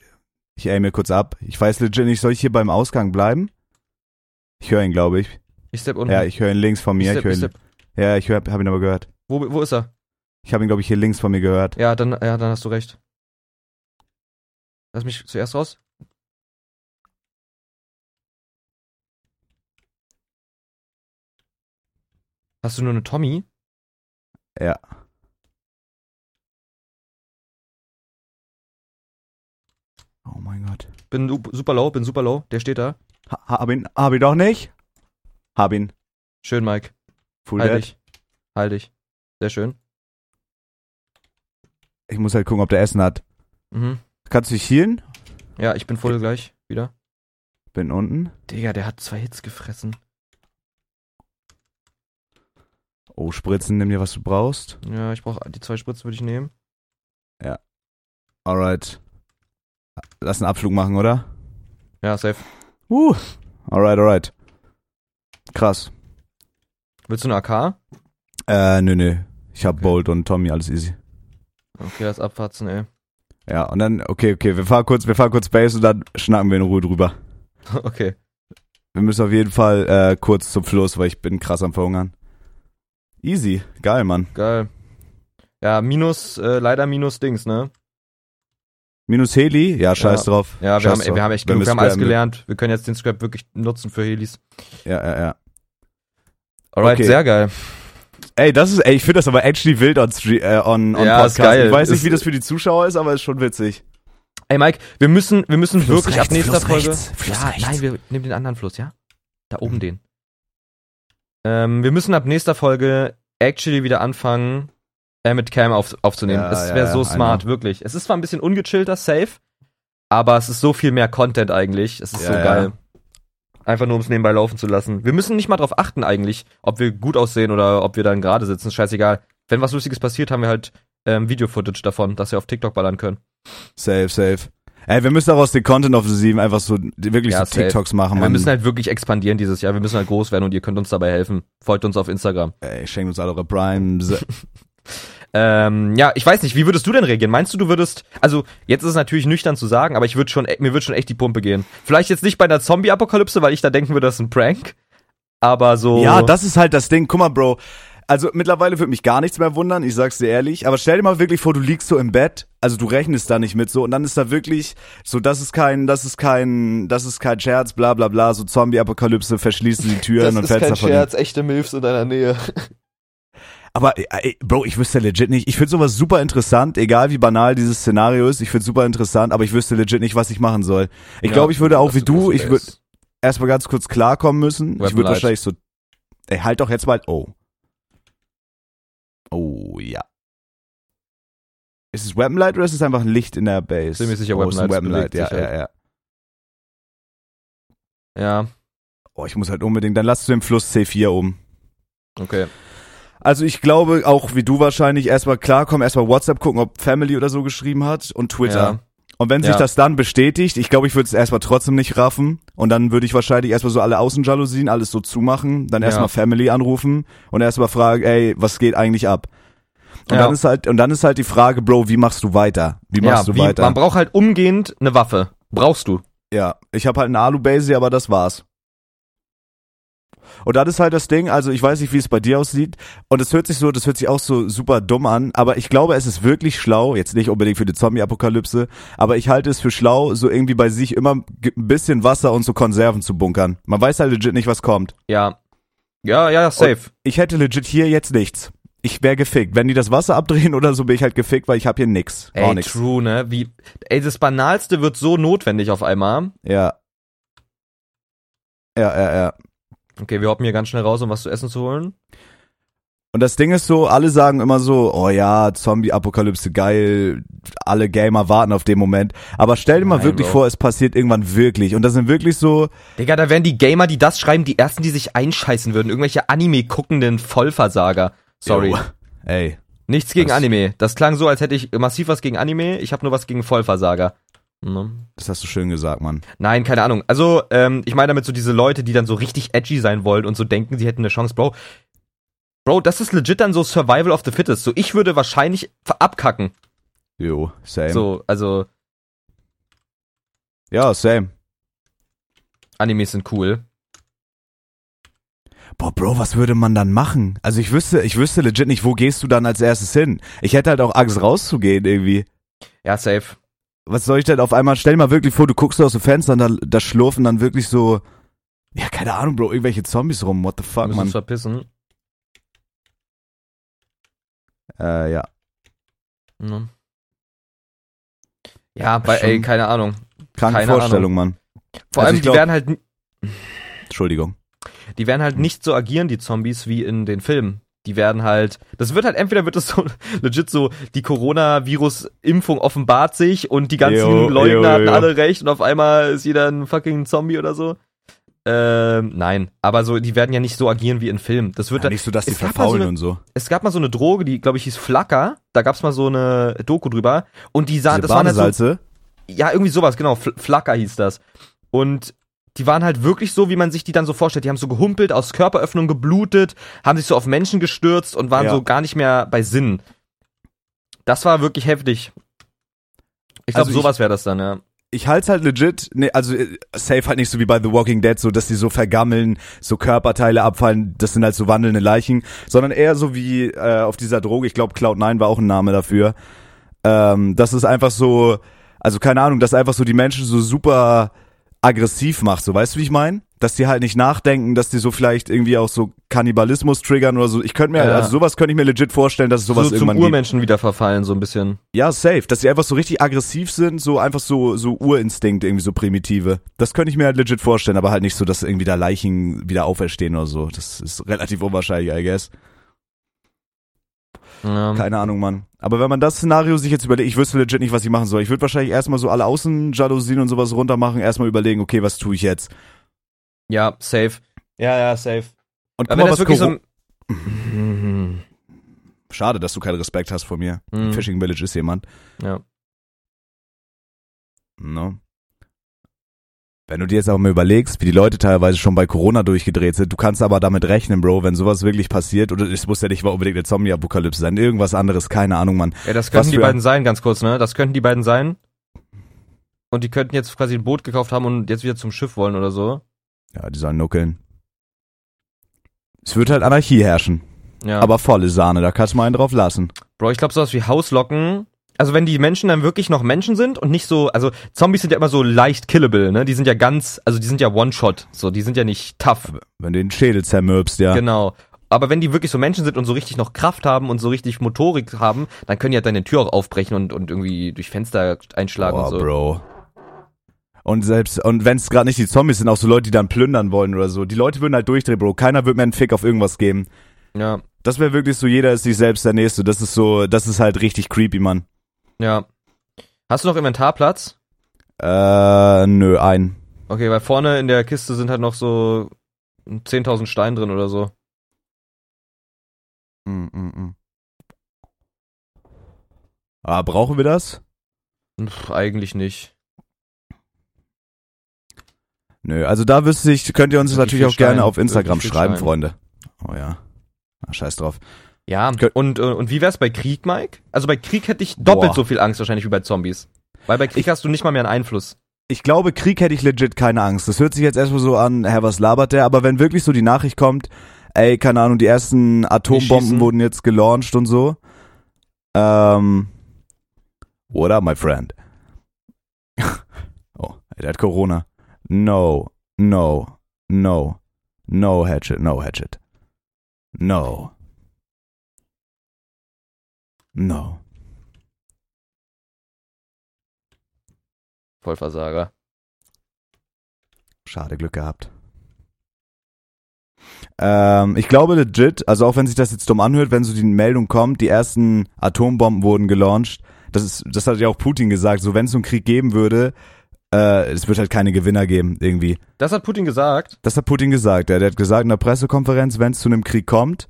Ich aim mir kurz ab. Ich weiß legit nicht, soll ich hier beim Ausgang bleiben? Ich höre ihn, glaube ich. Ich step unten. Ja, ich höre ihn links von mir. ich Ich, step, höre ich ihn. step. Ja, ich hör, hab ihn aber gehört. Wo, wo ist er? Ich habe ihn, glaube ich, hier links von mir gehört. Ja, dann, ja, dann hast du recht. Lass mich zuerst raus. Hast du nur eine Tommy? Ja. Oh mein Gott. Bin su- super low, bin super low. Der steht da. Ha, hab ihn, hab ihn doch nicht? Hab ihn. Schön, Mike. Full Halt dead. dich. Halt dich. Sehr schön. Ich muss halt gucken, ob der Essen hat. Mhm. Kannst du dich healen? Ja, ich bin voll gleich wieder. Bin unten. Digga, der hat zwei Hits gefressen. Oh, Spritzen, nimm dir, was du brauchst. Ja, ich brauche die zwei Spritzen würde ich nehmen. Alright. Lass einen Abflug machen, oder? Ja, safe. Uh. Alright, alright. Krass. Willst du eine AK? Äh, nö, nö. Ich hab Okay. Bolt und Tommy, alles easy. Okay, das abfatzen, ey. Ja, und dann, okay, okay, wir fahren kurz, wir fahren kurz Base und dann schnacken wir in Ruhe drüber. okay. Wir müssen auf jeden Fall äh, kurz zum Fluss, weil ich bin krass am Verhungern. Easy, geil, Mann. Geil. Ja, minus, äh, leider minus Dings, ne? Minus Heli? Ja, scheiß Ja. drauf. Ja, wir Scheiß haben, drauf. wir haben echt Wenn genug, wir haben alles gelernt. Wir können jetzt den Scrap wirklich nutzen für Helis. Ja, ja, ja. Alright, Okay. sehr geil. Ey, das ist, ey, ich finde das aber actually wild on, äh, on, on Ja, Podcast. Ich weiß nicht, Ist- wie das für die Zuschauer ist, aber ist schon witzig. Ey, Mike, wir müssen, wir müssen Fluss wirklich rechts, ab nächster Fluss Folge. rechts, Fluss ja, rechts. nein, wir nehmen den anderen Fluss, ja? Da oben Mhm. den. Ähm, wir müssen ab nächster Folge actually wieder anfangen, äh, mit Cam auf, aufzunehmen. Ja, es wäre ja, so smart, know. wirklich. Es ist zwar ein bisschen ungechillter, safe, aber es ist so viel mehr Content eigentlich. Es ist Ja, so ja. geil. Einfach nur, um es nebenbei laufen zu lassen. Wir müssen nicht mal drauf achten eigentlich, ob wir gut aussehen oder ob wir dann gerade sitzen. Scheißegal. Wenn was Lustiges passiert, haben wir halt ähm, Video-Footage davon, dass wir auf TikTok ballern können. Safe, safe. Ey, wir müssen daraus den Content Offensive einfach so, wirklich Ja, so safe. TikToks machen, Ja, wir Mann. müssen halt wirklich expandieren dieses Jahr. Wir müssen halt groß werden und ihr könnt uns dabei helfen. Folgt uns auf Instagram. Ey, schenkt uns alle eure Primes. Ähm, ja, ich weiß nicht, wie würdest du denn reagieren? Meinst du, du würdest, also jetzt ist es natürlich nüchtern zu sagen, aber ich würde schon, mir würde schon echt die Pumpe gehen. Vielleicht jetzt nicht bei einer Zombie-Apokalypse, weil ich da denken würde, das ist ein Prank. Aber so. Ja, das ist halt das Ding. Guck mal, Bro. Also mittlerweile würde mich gar nichts mehr wundern, ich sag's dir ehrlich. Aber stell dir mal wirklich vor, du liegst so im Bett, also du rechnest da nicht mit so und dann ist da wirklich so, das ist kein, das ist kein, das ist kein Scherz, bla bla bla, so Zombie-Apokalypse, verschließen die Türen und Fenster von ihm. echte Milfs in deiner Nähe. Aber ey, Bro, ich wüsste legit nicht. Ich finde sowas super interessant, egal wie banal dieses Szenario ist. Ich finde super interessant, aber ich wüsste legit nicht, was ich machen soll. Ich glaube, ich würde auch wie du, ich würde erstmal ganz kurz klarkommen müssen. Weapon ich würde wahrscheinlich so, ey, halt doch jetzt mal, oh. Oh, ja. Ist es Weapon Light oder ist es einfach ein Licht in der Base? Bin mir sicher, oh, Weapon Light, Weapon ja, ja, ja. Ja, Oh, ich muss halt unbedingt, dann lass du den Fluss C4 um. okay. Also ich glaube, auch wie du wahrscheinlich, erstmal klarkommen, erstmal WhatsApp gucken, ob Family oder so geschrieben hat und Twitter. Und wenn sich Ja. das dann bestätigt, ich glaube, ich würde es erstmal trotzdem nicht raffen. Und dann würde ich wahrscheinlich erstmal so alle Außenjalousien, alles so zumachen, dann erstmal Ja. Family anrufen und erstmal fragen, ey, was geht eigentlich ab? Und Ja. dann ist halt, und dann ist halt die Frage, Bro, wie machst du weiter? Wie Ja, machst du wie, weiter? man braucht halt umgehend eine Waffe. Brauchst du. Ja, ich habe halt eine Alu-Base, aber das war's. Und das ist halt das Ding, also ich weiß nicht, wie es bei dir aussieht. Und es hört sich so, das hört sich auch so super dumm an, aber ich glaube, es ist wirklich schlau, jetzt nicht unbedingt für die Zombie-Apokalypse, aber ich halte es für schlau, so irgendwie bei sich immer ein bisschen Wasser und so Konserven zu bunkern. Man weiß halt legit nicht, was kommt. Ja. Ja, ja, safe. Ich hätte legit hier jetzt nichts. Ich wäre gefickt. Wenn die das Wasser abdrehen oder so, bin ich halt gefickt, weil ich habe hier nix. Gar Ey, nix. true, ne? Wie, ey, das Banalste wird so notwendig auf einmal. Ja. Ja, ja, ja. Okay, wir hoppen hier ganz schnell raus, um was zu essen zu holen. Und das Ding ist so, alle sagen immer so, oh ja, Zombie-Apokalypse, geil, alle Gamer warten auf den Moment. Aber stell dir mal Nein, wirklich Bro. vor, es passiert irgendwann wirklich. Und das sind wirklich so, Digga, da wären die Gamer, die das schreiben, die ersten, die sich einscheißen würden. Irgendwelche Anime-guckenden Vollversager. Sorry. Yo, ey, Nichts gegen Das- Anime. Das klang so, als hätte ich massiv was gegen Anime. Ich habe nur was gegen Vollversager. Ne? das hast du schön gesagt, Mann. Nein, keine Ahnung. Also, ähm, ich meine damit so diese Leute, die dann so richtig edgy sein wollen und so denken, sie hätten eine Chance, Bro. Bro, das ist legit dann so Survival of the Fittest. So, ich würde wahrscheinlich abkacken. Jo, same. So, also, Ja, same. Animes sind cool. Boah, Bro, was würde man dann machen? Also ich wüsste, ich wüsste legit nicht, wo gehst du dann als erstes hin? Ich hätte halt auch Angst rauszugehen irgendwie. Ja, safe. Was soll ich denn auf einmal, stell dir mal wirklich vor, du guckst aus dem Fenster und da, da schlurfen dann wirklich so, ja, keine Ahnung, Bro, irgendwelche Zombies rum, what the fuck, Müssen man. uns verpissen. Äh, ja. Ne? Ja, weil, Schon- ey, keine Ahnung. Kranke Keine Vorstellung, Mann. Vor Also allem, ich die glaub- werden halt, Entschuldigung. die werden halt nicht so agieren, die Zombies, wie in den Filmen. Die werden halt, das wird halt, entweder wird es so legit so, die Coronavirus-Impfung offenbart sich und die ganzen Jo, Leugner jo, hatten jo. alle recht und auf einmal ist jeder ein fucking Zombie oder so. Ähm, nein, aber so, die werden ja nicht so agieren wie in Filmen. Das wird Ja, dann, nicht so, dass die mal so verfaulen eine- und so. es gab mal so eine Droge, die, glaube ich, hieß Flacker. Da gab's mal so eine Doku drüber. Und die sah, Diese das waren halt so, ja, irgendwie sowas, genau. Fl Flacker hieß das. Und die waren halt wirklich so, wie man sich die dann so vorstellt. Die haben so gehumpelt, aus Körperöffnungen geblutet, haben sich so auf Menschen gestürzt und waren Ja. so gar nicht mehr bei Sinn. Das war wirklich heftig. Ich glaube, Also sowas wäre das dann, ja. ich halte halt legit, ne, also äh, safe halt nicht so wie bei The Walking Dead, so dass die so vergammeln, so Körperteile abfallen, das sind halt so wandelnde Leichen, sondern eher so wie äh, auf dieser Droge, ich glaube Cloud9 war auch ein Name dafür. Ähm, das ist einfach so, also keine Ahnung, dass einfach so die Menschen so super aggressiv macht, so weißt du, wie ich meine? Dass die halt nicht nachdenken, dass die so vielleicht irgendwie auch so Kannibalismus triggern oder so. Ich könnte mir, Ja. also sowas könnte ich mir legit vorstellen, dass es sowas so zum irgendwann gibt. Urmenschen wieder verfallen, so ein bisschen. Ja, safe. Dass sie einfach so richtig aggressiv sind, so einfach so, so Urinstinkt, irgendwie so primitive. Das könnte ich mir halt legit vorstellen, aber halt nicht so, dass irgendwie da Leichen wieder auferstehen oder so. Das ist relativ unwahrscheinlich, I guess. Ja. Keine Ahnung, Mann. Aber wenn man das Szenario sich jetzt überlegt, ich wüsste legit nicht, was ich machen soll. Ich würde wahrscheinlich erstmal so alle Außenjalousien und sowas runter machen, erstmal überlegen, okay, was tue ich jetzt? ja, safe. Ja, ja, safe. Und Aber wenn das wirklich so. Coro- Mhm. Schade, dass du keinen Respekt hast vor mir. Mhm. Fishing Village ist jemand. Ja. No. Wenn du dir jetzt aber mal überlegst, wie die Leute teilweise schon bei Corona durchgedreht sind, du kannst aber damit rechnen, Bro, wenn sowas wirklich passiert, oder es muss ja nicht mal unbedingt eine Zombie-Apokalypse sein, irgendwas anderes, keine Ahnung, Mann. Ja, das könnten die beiden sein, ganz kurz, ne? Das könnten die beiden sein. Und die könnten jetzt quasi ein Boot gekauft haben und jetzt wieder zum Schiff wollen oder so. Ja, die sollen nuckeln. Es wird halt Anarchie herrschen, Ja. aber volle Sahne, da kannst du mal einen drauf lassen. Bro, ich glaube sowas wie Hauslocken. Also wenn die Menschen dann wirklich noch Menschen sind und nicht so, also Zombies sind ja immer so leicht killable, ne? Die sind ja ganz, also die sind ja One-Shot, so, die sind ja nicht tough. Wenn du den Schädel zermürbst, ja. Genau. Aber wenn die wirklich so Menschen sind und so richtig noch Kraft haben und so richtig Motorik haben, dann können die halt deine Tür auch aufbrechen und, und irgendwie durch Fenster einschlagen Boah, und so. Bro. Und selbst, und wenn es gerade nicht die Zombies sind, auch so Leute, die dann plündern wollen oder so. Die Leute würden halt durchdrehen, Bro. Keiner wird mehr einen Fick auf irgendwas geben. Ja, Das wäre wirklich so, jeder ist sich selbst der Nächste. Das ist so, das ist halt richtig creepy, Mann. Ja. Hast du noch Inventarplatz? Äh, nö, ein. Okay, weil vorne in der Kiste sind halt noch so 10.000 Steine drin oder so. Mm, mm, mm. Ah, brauchen wir das? Pff, eigentlich nicht. Nö, also da wüsste ich, könnt ihr uns natürlich auch gerne Stein, auf Instagram schreiben, Stein. Freunde. Oh ja. Ah, scheiß drauf. Ja, und, äh, und wie wär's bei Krieg, Mike? Also bei Krieg hätte ich doppelt Boah. so viel Angst wahrscheinlich wie bei Zombies. Weil bei Krieg hast du nicht mal mehr einen Einfluss. Ich glaube, Krieg hätte ich legit keine Angst. Das hört sich jetzt erstmal so an, Herr, was labert der? Aber wenn wirklich so die Nachricht kommt, ey, keine Ahnung, die ersten Atombomben wurden jetzt gelauncht und so. Ähm, what up, my friend? oh, ey, der hat Corona. No, no, no, no, Hatchet, no, Hatchet. No. No. Vollversager. Schade, Glück gehabt. Ähm, ich glaube legit, also auch wenn sich das jetzt dumm anhört, wenn so die Meldung kommt, die ersten Atombomben wurden gelauncht, das ist, das hat ja auch Putin gesagt, so wenn es so einen Krieg geben würde, äh, es wird halt keine Gewinner geben, irgendwie. Das hat Putin gesagt. Das hat Putin gesagt, ja. Der hat gesagt in der Pressekonferenz, wenn es zu einem Krieg kommt,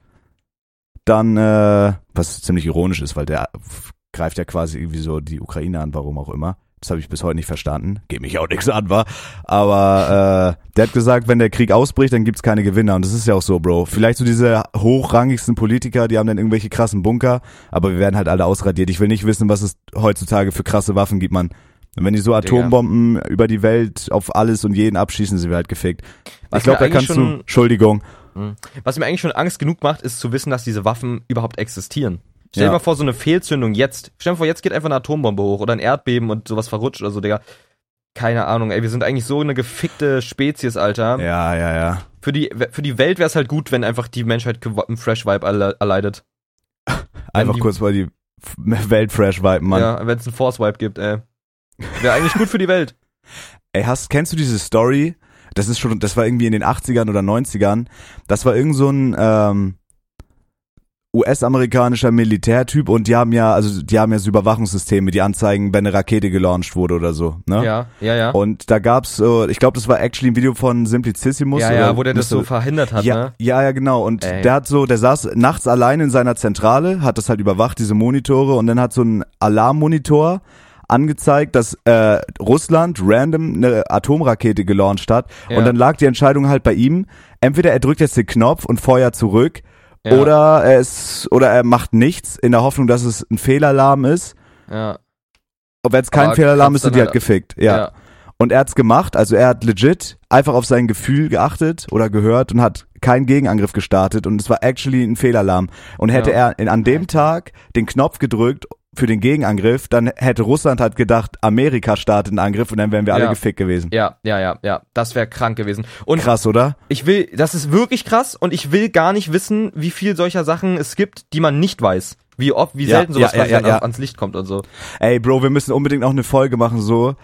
dann, äh, was ziemlich ironisch ist, weil der greift ja quasi irgendwie so die Ukraine an, warum auch immer. Das habe ich bis heute nicht verstanden. Geht mich auch nichts an, war. Aber äh, der hat gesagt, wenn der Krieg ausbricht, dann gibt's keine Gewinner. Und das ist ja auch so, Bro. Vielleicht so diese hochrangigsten Politiker, die haben dann irgendwelche krassen Bunker, aber wir werden halt alle ausradiert. Ich will nicht wissen, was es heutzutage für krasse Waffen gibt, man. Und wenn die so Digga. Atombomben über die Welt auf alles und jeden abschießen, sind wir halt gefickt. Was ich glaube, da kannst du, Entschuldigung, Was mir eigentlich schon Angst genug macht, ist zu wissen, dass diese Waffen überhaupt existieren. Stell dir Ja. mal vor, so eine Fehlzündung jetzt. Stell dir mal vor, jetzt geht einfach eine Atombombe hoch oder ein Erdbeben und sowas verrutscht oder so, Digga. Keine Ahnung, ey, wir sind eigentlich so eine gefickte Spezies, Alter. Ja, ja, ja. Für die, für die Welt wäre es halt gut, wenn einfach die Menschheit einen Fresh-Vibe erle- erleidet. Einfach die- kurz mal die Welt fresh viben, Mann. Ja, wenn es einen Force-Vibe gibt, ey. Wäre eigentlich gut für die Welt. Ey, hast, kennst du diese Story? Das ist schon, das war irgendwie in den 80ern oder 90ern. Das war irgend so ein ähm, US-amerikanischer Militärtyp und die haben ja, also die haben ja so Überwachungssysteme, die anzeigen, wenn eine Rakete gelauncht wurde oder so. Ne? Ja, ja, ja. Und da gab's, so, ich glaube, das war actually ein Video von Simplicissimus. Ja, ja, wo der das so verhindert hat, ja, ne? ja, ja, genau. Und Ey. der hat so, der saß nachts allein in seiner Zentrale, hat das halt überwacht, diese Monitore, und dann hat so ein Alarmmonitor angezeigt, dass äh, Russland random eine Atomrakete gelauncht hat. Ja. Und dann lag die Entscheidung halt bei ihm. Entweder er drückt jetzt den Knopf und feuert zurück, Ja. oder er ist, oder er macht nichts in der Hoffnung, dass es ein Fehlalarm ist. Ja. Und wenn es kein Aber Fehlalarm ist, dann die halt- halt gefickt. Ja. ja. Und er hat's gemacht, also er hat legit einfach auf sein Gefühl geachtet oder gehört und hat keinen Gegenangriff gestartet und es war actually ein Fehlalarm. Und hätte Ja. er in, an dem Tag den Knopf gedrückt für den Gegenangriff, dann hätte Russland halt gedacht, Amerika startet einen Angriff und dann wären wir alle Ja. gefickt gewesen. Ja, ja, ja, ja. Das wäre krank gewesen. Und Krass, oder? ich will, das ist wirklich krass und ich will gar nicht wissen, wie viel solcher Sachen es gibt, die man nicht weiß. Wie oft, wie Ja, selten sowas ja, ja, ja, ans- Licht kommt und so. Ey, Bro, wir müssen unbedingt auch eine Folge machen, so.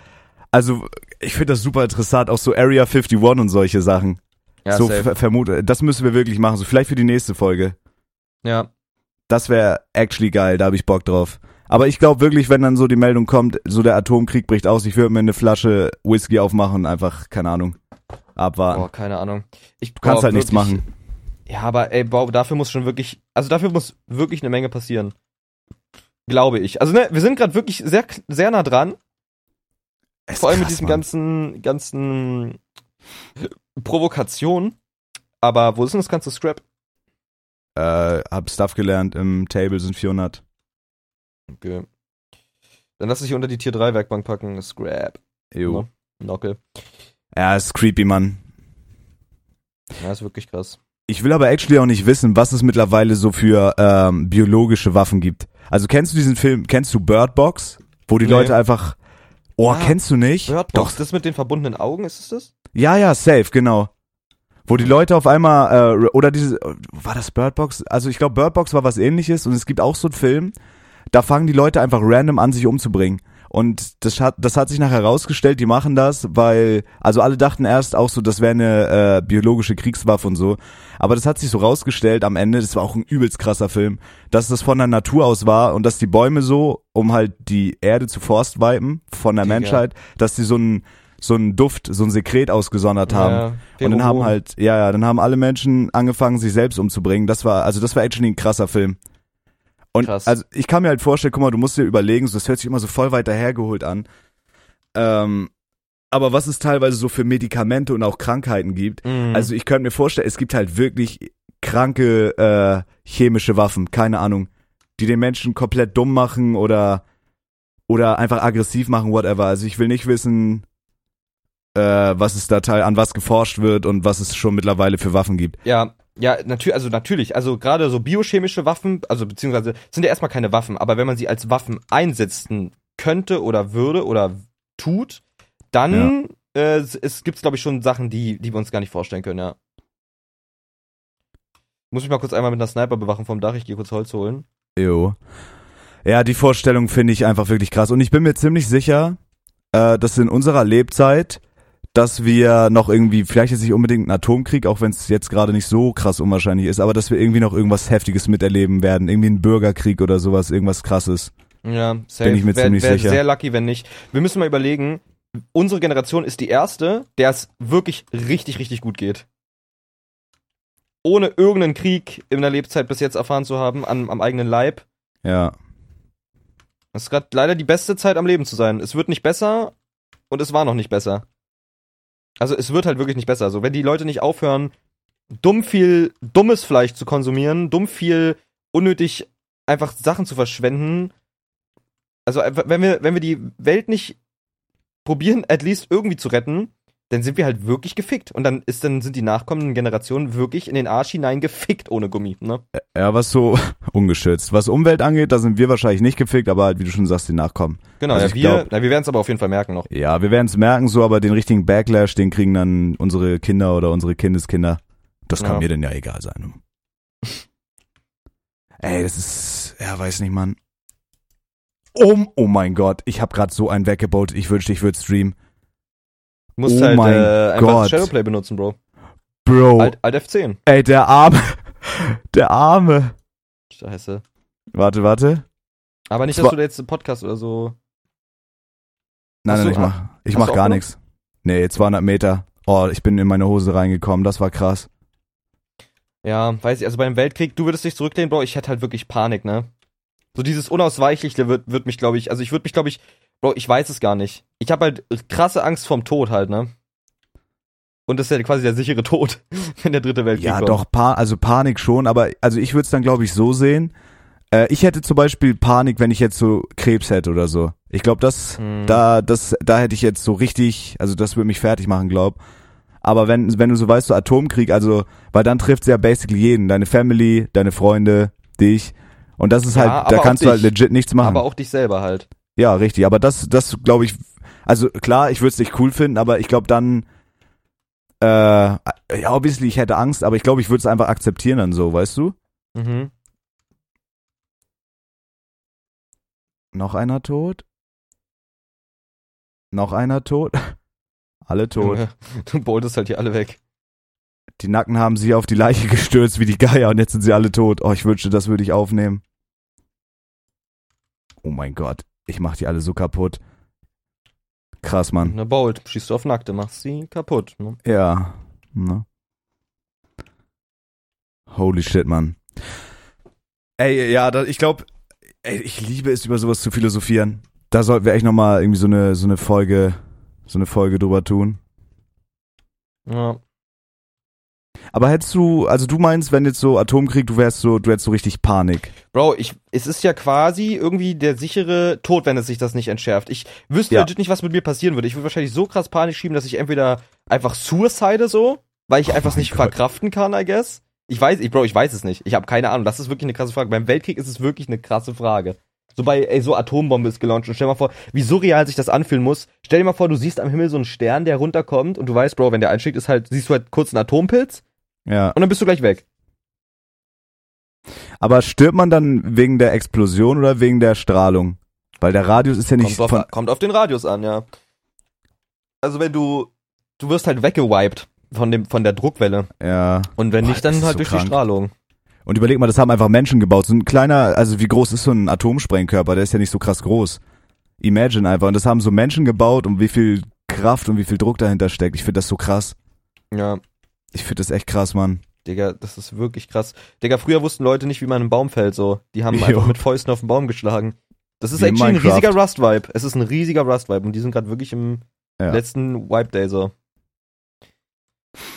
Also, ich finde das super interessant, auch so Area 51 und solche Sachen. Ja, so safe. ver vermute, das müssen wir wirklich machen, so vielleicht für die nächste Folge. ja. Das wäre actually geil, da habe ich Bock drauf. Aber ich glaube wirklich, wenn dann so die Meldung kommt, so der Atomkrieg bricht aus, ich würde mir eine Flasche Whisky aufmachen und einfach, keine Ahnung, abwarten. Boah, keine Ahnung. Ich, du kannst boah, halt nichts machen. Ja, aber ey, boah, dafür muss schon wirklich, also dafür muss wirklich eine Menge passieren. Glaube ich. Also ne, wir sind gerade wirklich sehr, sehr nah dran. Ist Vor allem mit krass, diesen Mann. ganzen, ganzen Provokationen. Aber wo ist denn das ganze Scrap? Äh, hab Stuff gelernt, im Table sind 400. Okay. Dann lass hier unter die Tier 3 Werkbank packen. Scrap. Jo. Ja. Nockel. Ja, ist creepy, Mann. Ja, ist wirklich krass. Ich will aber actually auch nicht wissen, was es mittlerweile so für ähm, biologische Waffen gibt. Also kennst du diesen Film, kennst du Bird Box? Wo die Nee. Leute einfach, oh, Ah, kennst du nicht? Birdbox, das mit den verbundenen Augen, ist es das? Ja, ja, safe, genau. Wo die Leute auf einmal, äh, oder diese, war das Birdbox? Also ich glaube, Birdbox war was ähnliches und es gibt auch so einen Film, da fangen die Leute einfach random an, sich umzubringen. Und das hat, das hat sich nachher herausgestellt, die machen das, weil, also alle dachten erst auch so, das wäre eine äh, biologische Kriegswaffe und so. Aber das hat sich so rausgestellt am Ende, das war auch ein übelst krasser Film, dass das von der Natur aus war und dass die Bäume so, um halt die Erde zu forstwipen von der Digga. Menschheit, dass die so einen so einen Duft, so ein Sekret ausgesondert haben. Ja, Und dann haben halt, ja, ja, dann haben alle Menschen angefangen, sich selbst umzubringen. Das war, also das war actually ein krasser Film. Und Krass. also ich kann mir halt vorstellen, guck mal, du musst dir überlegen, so, das hört sich immer so voll weit dahergeholt an. Ähm, aber was es teilweise so für Medikamente und auch Krankheiten gibt. Mhm. Also ich könnte mir vorstellen, es gibt halt wirklich kranke äh, chemische Waffen, keine Ahnung, die den Menschen komplett dumm machen oder oder einfach aggressiv machen, whatever. Also ich will nicht wissen, äh, was es da teil an was geforscht wird und was es schon mittlerweile für Waffen gibt. Ja, ja, natürlich, also natürlich, also gerade so biochemische Waffen, also beziehungsweise sind ja erstmal keine Waffen, aber wenn man sie als Waffen einsetzen könnte oder würde oder tut, dann äh, es, es gibt's glaube ich schon Sachen, die die wir uns gar nicht vorstellen können, ja. Muss ich mal kurz einmal mit einer Sniper bewachen vom Dach, ich gehe kurz Holz holen. Jo. Ja, die Vorstellung finde ich einfach wirklich krass. Und ich bin mir ziemlich sicher, äh, dass in unserer Lebzeit, dass wir noch irgendwie, vielleicht jetzt nicht unbedingt einen Atomkrieg, auch wenn es jetzt gerade nicht so krass unwahrscheinlich ist, aber dass wir irgendwie noch irgendwas Heftiges miterleben werden. Irgendwie einen Bürgerkrieg oder sowas, irgendwas krasses. Ja, safe. Bin ich mir wär, ziemlich wär sicher. sehr lucky, wenn nicht. Wir müssen mal überlegen, unsere Generation ist die erste, der es wirklich richtig, richtig gut geht. Ohne irgendeinen Krieg in der Lebzeit bis jetzt erfahren zu haben, an, am eigenen Leib. Ja. Das ist gerade leider die beste Zeit am Leben zu sein. Es wird nicht besser und es war noch nicht besser. Also es wird halt wirklich nicht besser. Also wenn die Leute nicht aufhören, dumm viel dummes Fleisch zu konsumieren, dumm viel unnötig einfach Sachen zu verschwenden. Also wenn wir, wenn wir die Welt nicht probieren, at least irgendwie zu retten, dann sind wir halt wirklich gefickt. Und dann ist, dann sind die nachkommenden Generationen wirklich in den Arsch hinein gefickt ohne Gummi, ne? Ja, was so ungeschützt. Was Umwelt angeht, da sind wir wahrscheinlich nicht gefickt, aber halt, wie du schon sagst, die Nachkommen. Genau, Also ja, wir, glaub- wir werden es aber auf jeden Fall merken noch. Ja, wir werden es merken so, aber den richtigen Backlash, den kriegen dann unsere Kinder oder unsere Kindeskinder. Das kann Ja. mir denn ja egal sein. Ey, das ist, ja, weiß nicht, Mann. Oh, oh mein Gott, ich habe gerade so einen weggebaut. Ich wünschte, ich würde streamen. Musst Oh halt mein äh, einfach Gott. Shadowplay benutzen, Bro. Bro, Alt, Alt F10. ey, der Arme, der Arme. Scheiße. Warte, warte. Aber nicht, Das dass war- du da jetzt einen Podcast oder so. Nein, Hast nein, du- ich mach, ich mach gar nichts. Nee, 200 Meter. Oh, ich bin in meine Hose reingekommen. Das war krass. Ja, weiß ich, also beim Weltkrieg, du würdest dich zurücklehnen, Bro, ich hätte halt wirklich Panik, ne? So dieses Unausweichliche wird, wird mich, glaube ich, also ich würde mich, glaube ich, Bro, ich weiß es gar nicht. Ich habe halt krasse Angst vorm Tod halt, ne? Und das ist ja quasi der sichere Tod, wenn der dritte Weltkrieg Ja, kommt. doch, pa also Panik schon, aber also ich würde es dann, glaube ich, so sehen. Äh, ich hätte zum Beispiel Panik, wenn ich jetzt so Krebs hätte oder so. Ich glaube, das, Hm. da, das, da hätte ich jetzt so richtig, also das würde mich fertig machen, glaub. Aber wenn, wenn du so weißt, so Atomkrieg, also, weil dann trifft ja basically jeden, deine Family, deine Freunde, dich. Und das ist Ja, halt, da kannst du halt dich. legit nichts machen. Aber auch dich selber halt. Ja, richtig. Aber das, das glaube ich, also klar, ich würde es nicht cool finden, aber ich glaube dann, äh, ja, obviously, ich hätte Angst, aber ich glaube, ich würde es einfach akzeptieren dann so, weißt du? Mhm. Noch einer tot? Noch einer tot? Alle tot. Du boltest halt hier alle weg. Die Nacken haben sie auf die Leiche gestürzt wie die Geier und jetzt sind sie alle tot. Oh, ich wünschte, das würde ich aufnehmen. Oh mein Gott, ich mach die alle so kaputt. Krass, Mann. Ne, Bolt, schießt du auf Nackte, machst sie kaputt. Ne? Ja. Ne? Holy shit, Mann. Ey, ja, da, ich glaube, ich liebe es, über sowas zu philosophieren. Da sollten wir echt nochmal irgendwie so eine, so eine Folge, so eine Folge drüber tun. Ja. Aber hättest du, also du meinst, wenn jetzt so Atomkrieg, du wärst so, du hättest so richtig Panik. Bro, ich, es ist ja quasi irgendwie der sichere Tod, wenn es sich das nicht entschärft. Ich wüsste Ja. legit nicht, was mit mir passieren würde. Ich würde wahrscheinlich so krass Panik schieben, dass ich entweder einfach suicide so, weil ich Oh einfach nicht Gott. verkraften kann, I guess. Ich weiß, ich, Bro, ich weiß es nicht. Ich habe keine Ahnung. Das ist wirklich eine krasse Frage. Beim Weltkrieg ist es wirklich eine krasse Frage. So bei, ey, so Atombombe ist gelauncht und stell dir mal vor, wie surreal sich das anfühlen muss. Stell dir mal vor, du siehst am Himmel so einen Stern, der runterkommt und du weißt, Bro, wenn der einschlägt, ist halt, siehst du halt kurz einen Atompilz Ja. und dann bist du gleich weg. Aber stirbt man dann wegen der Explosion oder wegen der Strahlung? Weil der Radius ist ja nicht Kommt, auf, kommt auf den Radius an, ja. Also wenn du, du wirst halt weggewiped von dem, von der Druckwelle. ja. Und wenn Boah, nicht, dann halt so durch krank. die Strahlung. Und überleg mal, das haben einfach Menschen gebaut. So ein kleiner, also wie groß ist so ein Atomsprengkörper? Der ist ja nicht so krass groß. Imagine einfach. Und das haben so Menschen gebaut und wie viel Kraft und wie viel Druck dahinter steckt. Ich finde das so krass. Ja. Ich finde das echt krass, Mann. Digga, das ist wirklich krass. Digga, früher wussten Leute nicht, wie man einen Baum fällt, so. Die haben Jo. einfach mit Fäusten auf den Baum geschlagen. Das ist Wie actually ein riesiger Rust-Vibe. Es ist ein riesiger Rust-Vibe und die sind gerade wirklich im Ja. letzten Wipe-Day so.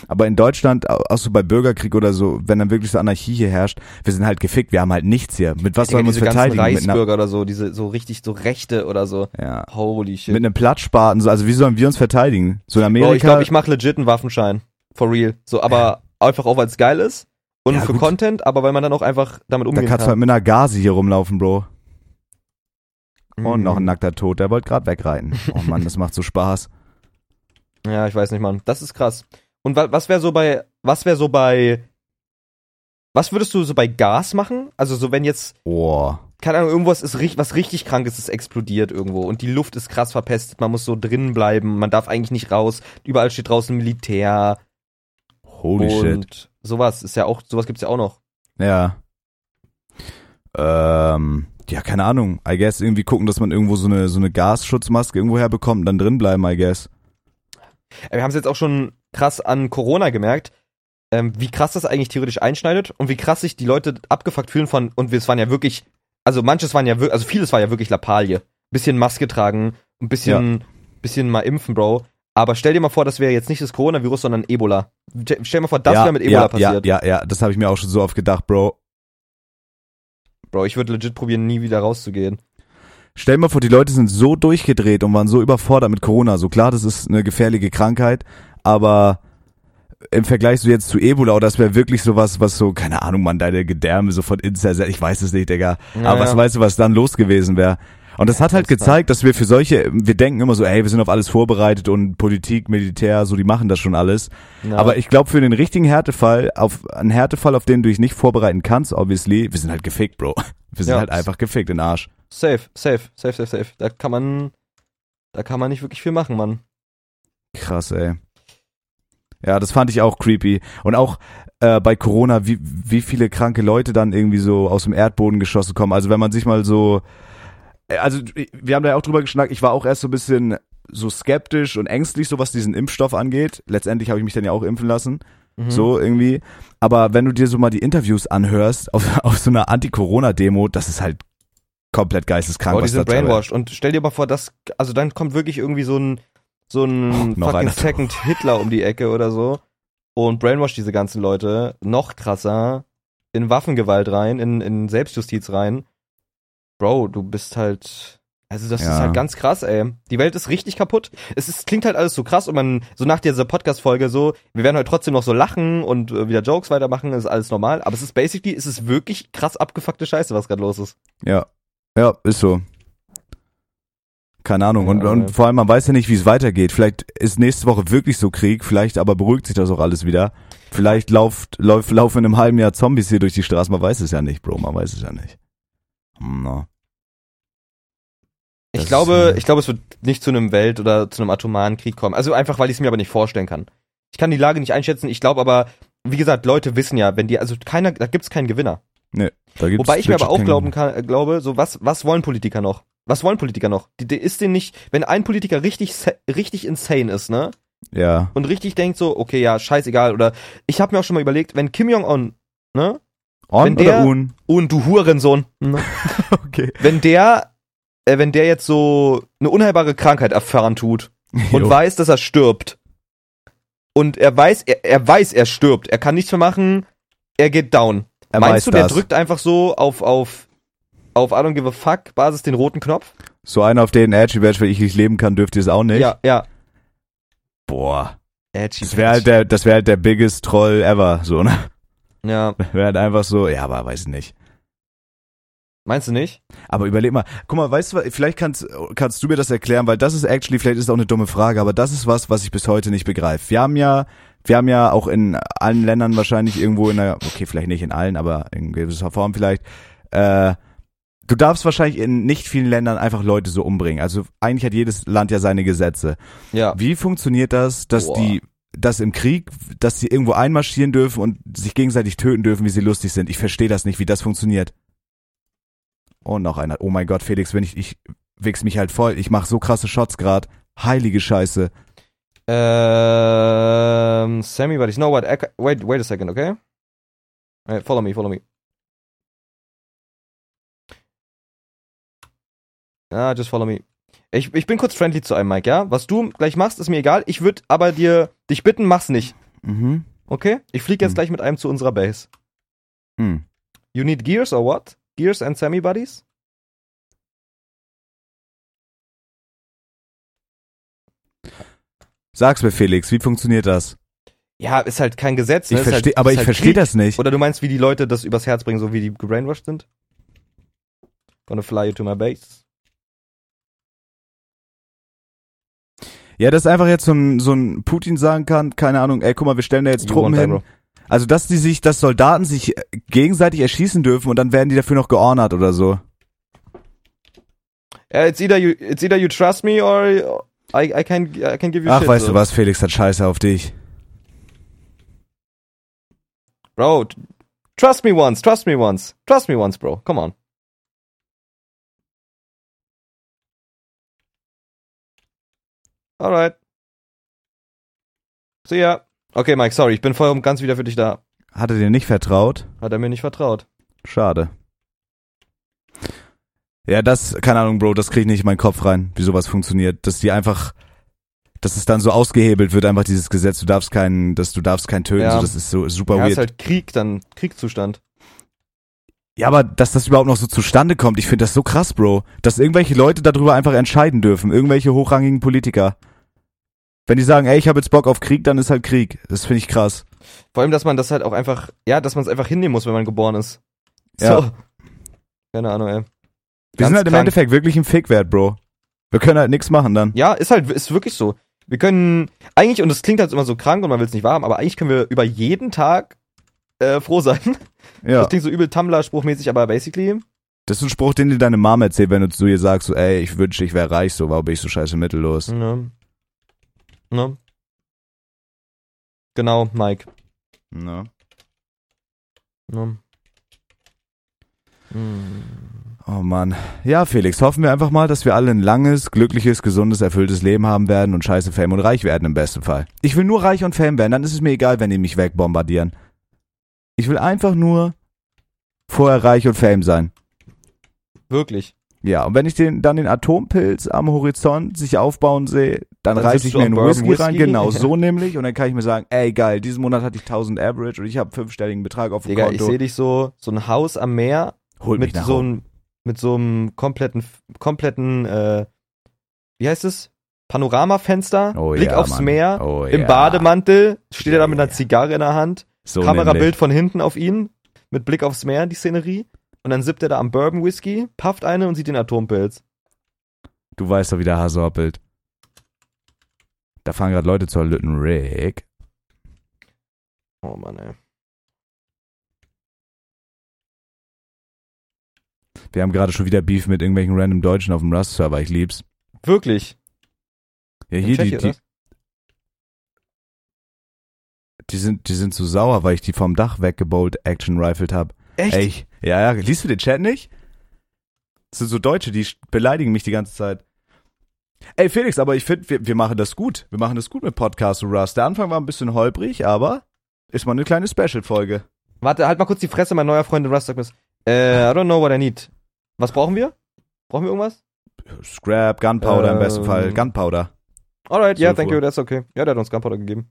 Aber in Deutschland, au- auch so bei Bürgerkrieg oder so, wenn dann wirklich so Anarchie hier herrscht, wir sind halt gefickt, wir haben halt nichts hier. Mit was Digga, sollen wir uns verteidigen? Reichsbürger oder so, diese so richtig so Rechte oder so. ja. Holy shit. Mit einem Platzspaten, so, also wie sollen wir uns verteidigen? So in Amerika. Bro, ich glaube, ich mache legit einen Waffenschein. For real. So, aber einfach auch, weil es geil ist. Und Ja, für gut. Content, aber weil man dann auch einfach damit da umgehen kannst du halt kann. mit einer Gazi hier rumlaufen, Bro. Und Mhm. noch ein nackter Tod, der wollte gerade wegreiten. Oh Mann, das macht so Spaß. Ja, ich weiß nicht, Mann. Das ist krass. Und wa was wäre so bei, was wäre so bei, was würdest du so bei Gas machen? Also so, wenn jetzt, Oh. keine Ahnung, irgendwas ist richtig, was richtig krank ist, es explodiert irgendwo und die Luft ist krass verpestet, man muss so drinnen bleiben, man darf eigentlich nicht raus, überall steht draußen Militär Holy shit. und sowas ist ja auch, sowas gibt's ja auch noch. Ja. Ähm, ja, keine Ahnung. I guess irgendwie gucken, dass man irgendwo so eine, so eine Gasschutzmaske irgendwo herbekommt und dann drin bleiben, I guess. Wir haben es jetzt auch schon krass an Corona gemerkt, ähm, wie krass das eigentlich theoretisch einschneidet und wie krass sich die Leute abgefuckt fühlen von, und es waren ja wirklich, also manches waren ja wirklich, also vieles war ja wirklich Lappalie. Bisschen Maske tragen, ein bisschen, bisschen mal impfen, Bro. Aber stell dir mal vor, das wäre jetzt nicht das Coronavirus, sondern Ebola. Stell stell dir mal vor, das ja, wäre mit Ebola ja, passiert. Ja, ja, ja, das habe ich mir auch schon so oft gedacht, Bro. Bro, ich würde legit probieren, nie wieder rauszugehen. Stell dir mal vor, die Leute sind so durchgedreht und waren so überfordert mit Corona. So klar, das ist eine gefährliche Krankheit, aber im Vergleich so jetzt zu Ebola, oder das wäre wirklich sowas, was so, keine Ahnung, man, deine Gedärme so von zersetzt. Ich weiß es nicht, Digga. Ja, aber was ja. weißt du, was dann los gewesen wäre? Und das hat halt das gezeigt, dass wir für solche, wir denken immer so, ey, wir sind auf alles vorbereitet und Politik, Militär, so, die machen das schon alles. Ja. Aber ich glaube, für den richtigen Härtefall, auf einen Härtefall, auf den du dich nicht vorbereiten kannst, obviously, wir sind halt gefickt, Bro. Wir sind Ja. halt einfach gefickt in den Arsch. Safe, safe, safe, safe, safe. Da kann man, da kann man nicht wirklich viel machen, Mann. Krass, ey. Ja, das fand ich auch creepy. Und auch äh, bei Corona, wie, wie viele kranke Leute dann irgendwie so aus dem Erdboden geschossen kommen. Also wenn man sich mal so. äh, Also wir haben da ja auch drüber geschnackt, ich war auch erst so ein bisschen so skeptisch und ängstlich, so was diesen Impfstoff angeht. Letztendlich habe ich mich dann ja auch impfen lassen. Mhm. So irgendwie. Aber wenn du dir so mal die Interviews anhörst auf, auf so einer Anti-Corona-Demo, das ist halt komplett geisteskrank. Oh, die sind brainwashed. Und stell dir mal vor, das, also dann kommt wirklich irgendwie so ein, so ein noch fucking. Second Hitler um die Ecke oder so und brainwash diese ganzen Leute noch krasser in Waffengewalt rein, in, in Selbstjustiz rein. Bro, du bist halt, also das Ja. ist halt ganz krass, ey. Die Welt ist richtig kaputt. Es ist, klingt halt alles so krass und man, so nach dieser Podcast-Folge so, wir werden heute trotzdem noch so lachen und äh, wieder Jokes weitermachen, ist alles normal. Aber es ist basically, es ist wirklich krass abgefuckte Scheiße, was gerade los ist. Ja, ja, ist so. Keine Ahnung. Ja, und, aber- und vor allem, man weiß ja nicht, wie es weitergeht. Vielleicht ist nächste Woche wirklich so Krieg, vielleicht aber beruhigt sich das auch alles wieder. Vielleicht lauft, läuft, laufen in einem halben Jahr Zombies hier durch die Straße. Man weiß es ja nicht, Bro, man weiß es ja nicht. No. Ich Das glaube, ist, ich glaube, es wird nicht zu einem Welt- oder zu einem atomaren Krieg kommen. Also einfach, weil ich es mir aber nicht vorstellen kann. Ich kann die Lage nicht einschätzen. Ich glaube aber, wie gesagt, Leute wissen ja, wenn die, also keiner, da gibt's keinen Gewinner. Da gibt's Wobei ich mir aber auch glauben kann, äh, glaube, so was, was wollen Politiker noch? Was wollen Politiker noch? Die, die ist denn nicht, wenn ein Politiker richtig, richtig insane ist, ne? Ja, Und richtig denkt so, okay, ja, scheißegal. Oder ich habe mir auch schon mal überlegt, wenn Kim Jong-un, ne? on Wenn der- oder un? Und du Hurensohn, ne? Okay. wenn der, äh, wenn der jetzt so eine unheilbare Krankheit erfahren tut und Jo. weiß, dass er stirbt. Und er weiß, er, er weiß, er stirbt. Er kann nichts mehr machen. Er geht down. Er Meinst du, der das. drückt einfach so auf, auf, auf I don't give a fuck Basis den roten Knopf? So einer, auf den Edgy Badge, wenn ich nicht leben kann, dürft ihr es auch nicht. Ja, ja. Boah. Edgy Das wäre halt der, das wäre halt der biggest Troll ever, so, ne? Ja. Wäre halt einfach so, ja, aber weiß ich nicht. Meinst du nicht? Aber überleg mal, guck mal, weißt du, vielleicht kannst, kannst du mir das erklären, weil das ist actually, vielleicht ist es auch eine dumme Frage, aber das ist was, was ich bis heute nicht begreife. Wir haben ja, wir haben ja auch in allen Ländern wahrscheinlich irgendwo in der, okay, vielleicht nicht in allen, aber in gewisser Form vielleicht, äh, du darfst wahrscheinlich in nicht vielen Ländern einfach Leute so umbringen. Also eigentlich hat jedes Land ja seine Gesetze. Ja. Wie funktioniert das, dass Boah. die, dass im Krieg, dass sie irgendwo einmarschieren dürfen und sich gegenseitig töten dürfen, wie sie lustig sind? Ich verstehe das nicht, wie das funktioniert. Und noch einer. Oh mein Gott, Felix, wenn ich, ich wichs mich halt voll. Ich mache so krasse Shots grad. Heilige Scheiße. Ähm, Sammy, but you know what? Wait, wait a second, okay? Hey, follow me, follow me. Ja, just follow me. Ich, ich bin kurz friendly zu einem, Mike, ja? Was du gleich machst, ist mir egal. Ich würde aber dir dich bitten, mach's nicht. Mhm. Okay? Ich fliege jetzt Hm. gleich mit einem zu unserer Base. Hm. You need gears or what? Gears and semi-buddies? Sag's mir, Felix, wie funktioniert das? Ja, ist halt kein Gesetz. Ne? Ich halt, verstehe, aber ist ich halt verstehe das nicht. Oder du meinst, wie die Leute das übers Herz bringen, so wie die gebrainwashed sind? Gonna fly you to my base. Ja, dass einfach jetzt so ein, so ein Putin sagen kann, keine Ahnung, ey, guck mal, wir stellen da jetzt You Truppen want that, hin. bro. Also, dass die sich, dass Soldaten sich äh, gegenseitig erschießen dürfen und dann werden die dafür noch geordert oder so. Yeah, it's either you, it's either you trust me or I, I can, I can give you Ach, shit. weißt so. du was, Felix hat Scheiße auf dich. Bro, t- trust me once, trust me once, trust me once, bro. Come on. Alright. See ya. Okay, Mike, sorry, ich bin voll und ganz wieder für dich da. Hat er dir nicht vertraut? Hat er mir nicht vertraut. Schade. Ja, das, keine Ahnung, Bro, das krieg ich nicht in meinen Kopf rein, wie sowas funktioniert. Dass die einfach, dass es dann so ausgehebelt wird, einfach dieses Gesetz, du darfst keinen, dass du darfst keinen töten, Ja. so, das ist so super Ja, weird. ist halt Krieg, dann Kriegszustand. Ja, aber dass das überhaupt noch so zustande kommt, ich finde das so krass, Bro. Dass irgendwelche Leute darüber einfach entscheiden dürfen, irgendwelche hochrangigen Politiker. Wenn die sagen, ey, ich habe jetzt Bock auf Krieg, dann ist halt Krieg. Das finde ich krass. Vor allem, dass man das halt auch einfach, ja, dass man es einfach hinnehmen muss, wenn man geboren ist. Ja. So. Keine Ahnung, ey. Wir Ganz sind halt im krank. Endeffekt wirklich ein Fick wert, Bro. Wir können halt nichts machen dann. Ja, ist halt, ist wirklich so. Wir können eigentlich, und das klingt halt immer so krank und man will es nicht wahrhaben, aber eigentlich können wir über jeden Tag äh, froh sein. Ja. Das klingt so übel Tumblr-spruchmäßig, aber basically, Das ist ein Spruch, den dir deine Mom erzählt, wenn du zu ihr sagst, so, ey, ich wünschte, ich wäre reich, so, warum bin ich so scheiße mittellos? ne. Ne. Genau, Mike. Ne? Ne. Hm. Oh Mann. Ja, Felix, hoffen wir einfach mal, dass wir alle ein langes, glückliches, gesundes, erfülltes Leben haben werden und scheiße Fame und reich werden im besten Fall. Ich will nur reich und Fame werden, dann ist es mir egal, wenn die mich wegbombardieren. Ich will einfach nur vorher reich und Fame sein. Wirklich. Ja, und wenn ich den, dann den Atompilz am Horizont sich aufbauen sehe, dann, Dann reiß sippst ich mir einen Bourbon Whisky, rein, Whisky. genau so nämlich, und dann kann ich mir sagen, ey geil, diesen Monat hatte ich 1000 Average und ich habe fünfstelligen Betrag auf dem Digga, ich Konto. sehe dich so, so ein Haus am Meer mich mit so einem, mit so einem kompletten, kompletten, äh, wie heißt es? Panoramafenster, Oh Blick ja, aufs Mann. Meer, oh, im ja. Bademantel, steht er da mit einer. Zigarre in der Hand, So Kamerabild nämlich. von hinten auf ihn, mit Blick aufs Meer, die Szenerie. Und dann sippt er da am Bourbon Whisky, pafft eine und sieht den Atompilz. Du weißt doch, wie der Hase hoppelt. Da fahren gerade Leute zur Lütten Rick. Oh Mann, ey. Wir haben gerade schon wieder Beef mit irgendwelchen random Deutschen auf dem Rust-Server. Ich lieb's. Wirklich. Ja, hier, die, Tschechien, die? Die, sind, die sind so sauer, weil ich die vom Dach weggebowlt Action rifled hab. Echt? Ey, ich- ja, ja, liest du den Chat nicht? Das sind so Deutsche, die beleidigen mich die ganze Zeit. Ey, Felix, aber ich finde, wir, wir machen das gut. Wir machen das gut mit Podcast und Rust. Der Anfang war ein bisschen holprig, aber ist mal eine kleine Special-Folge. Warte, halt mal kurz die Fresse, mein neuer Freund in Rust sagt mir, äh, I don't know what I need. Was brauchen wir? Brauchen wir irgendwas? Scrap, Gunpowder im besten Ähm. Fall. Gunpowder. Alright, 12 thank you, that's okay. Ja, der hat uns Gunpowder gegeben.